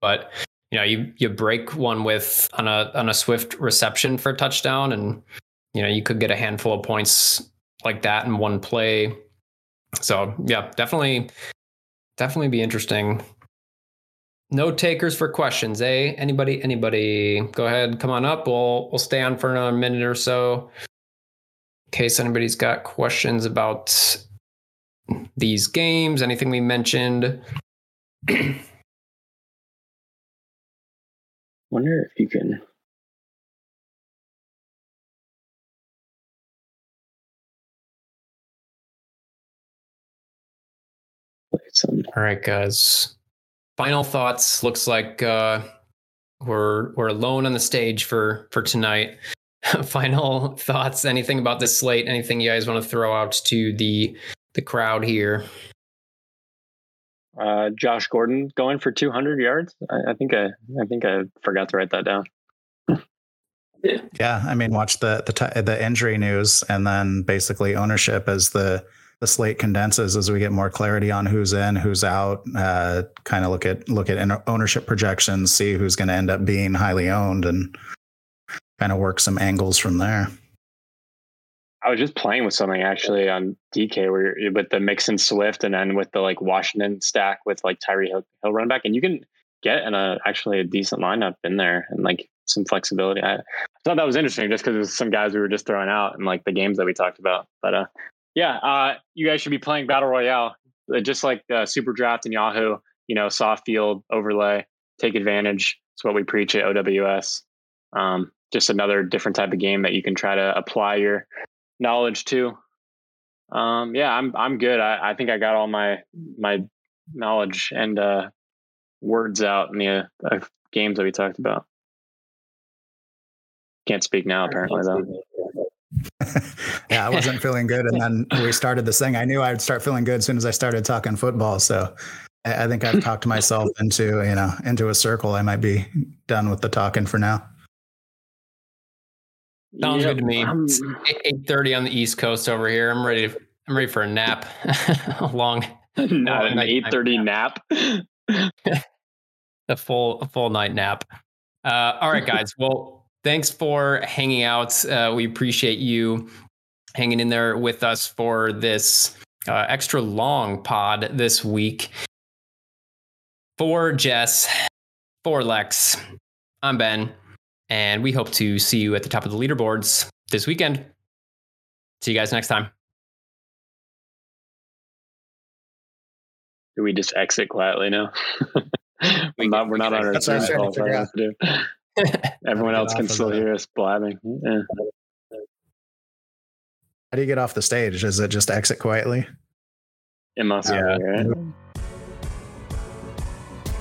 But you know, you you break one with on a on a Swift reception for a touchdown, and you know you could get a handful of points like that in one play. So yeah, definitely, definitely be interesting no takers for questions, eh? Anybody? Anybody? Go ahead, come on up. We'll we'll stay on for another minute or so, in case anybody's got questions about these games. Anything we mentioned. *clears throat* Wonder if you can. All right, guys final thoughts. Looks like uh, we're we're alone on the stage for for tonight. *laughs* final thoughts. Anything about this slate? Anything you guys want to throw out to the the crowd here? Uh, Josh Gordon going for 200 yards. I, I think I I think I forgot to write that down. *laughs* yeah, I mean, watch the the the injury news, and then basically ownership as the the slate condenses as we get more clarity on who's in, who's out. Uh, kind of look at look at ownership projections, see who's going to end up being highly owned, and kind of work some angles from there. I was just playing with something actually on DK where with the Mixon Swift and then with the like Washington stack with like Tyreek Hill, Hill run back, and you can get in a actually a decent lineup in there and like some flexibility. I, I thought that was interesting just because there's some guys we were just throwing out and like the games that we talked about. But uh, yeah, uh, you guys should be playing Battle Royale uh, just like uh, Super Draft and Yahoo. You know, soft field overlay, take advantage. It's what we preach at OWS. Um, just another different type of game that you can try to apply your knowledge to. Um, yeah, I'm I'm good. I, I think I got all my my knowledge and uh, words out in the uh, games that we talked about. Can't speak now, apparently though. *laughs* yeah, I wasn't feeling good, and then we started this thing. I knew I would start feeling good as soon as I started talking football. So I, I think I've talked myself into you know into a circle. I might be done with the talking for now. Sounds yep. good to me. Eight thirty on the East Coast over here. I'm ready. To, I'm ready for a nap. *laughs* a long, not an eight thirty *laughs* nap. a full, a full night nap. Uh, all right, guys. Well, thanks for hanging out. Uh, we appreciate you hanging in there with us for this uh, extra long pod this week. For Jess, for Lex, I'm Ben. And we hope to see you at the top of the leaderboards this weekend. See you guys next time. Do we just exit quietly now? *laughs* we not, we're not on our Zoom call. So *laughs* Everyone else can still hear us blabbing. Yeah. How do you get off the stage? Is it just exit quietly? It must be, right?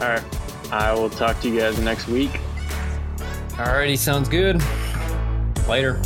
All right. I will talk to you guys next week. Alrighty, sounds good. Later.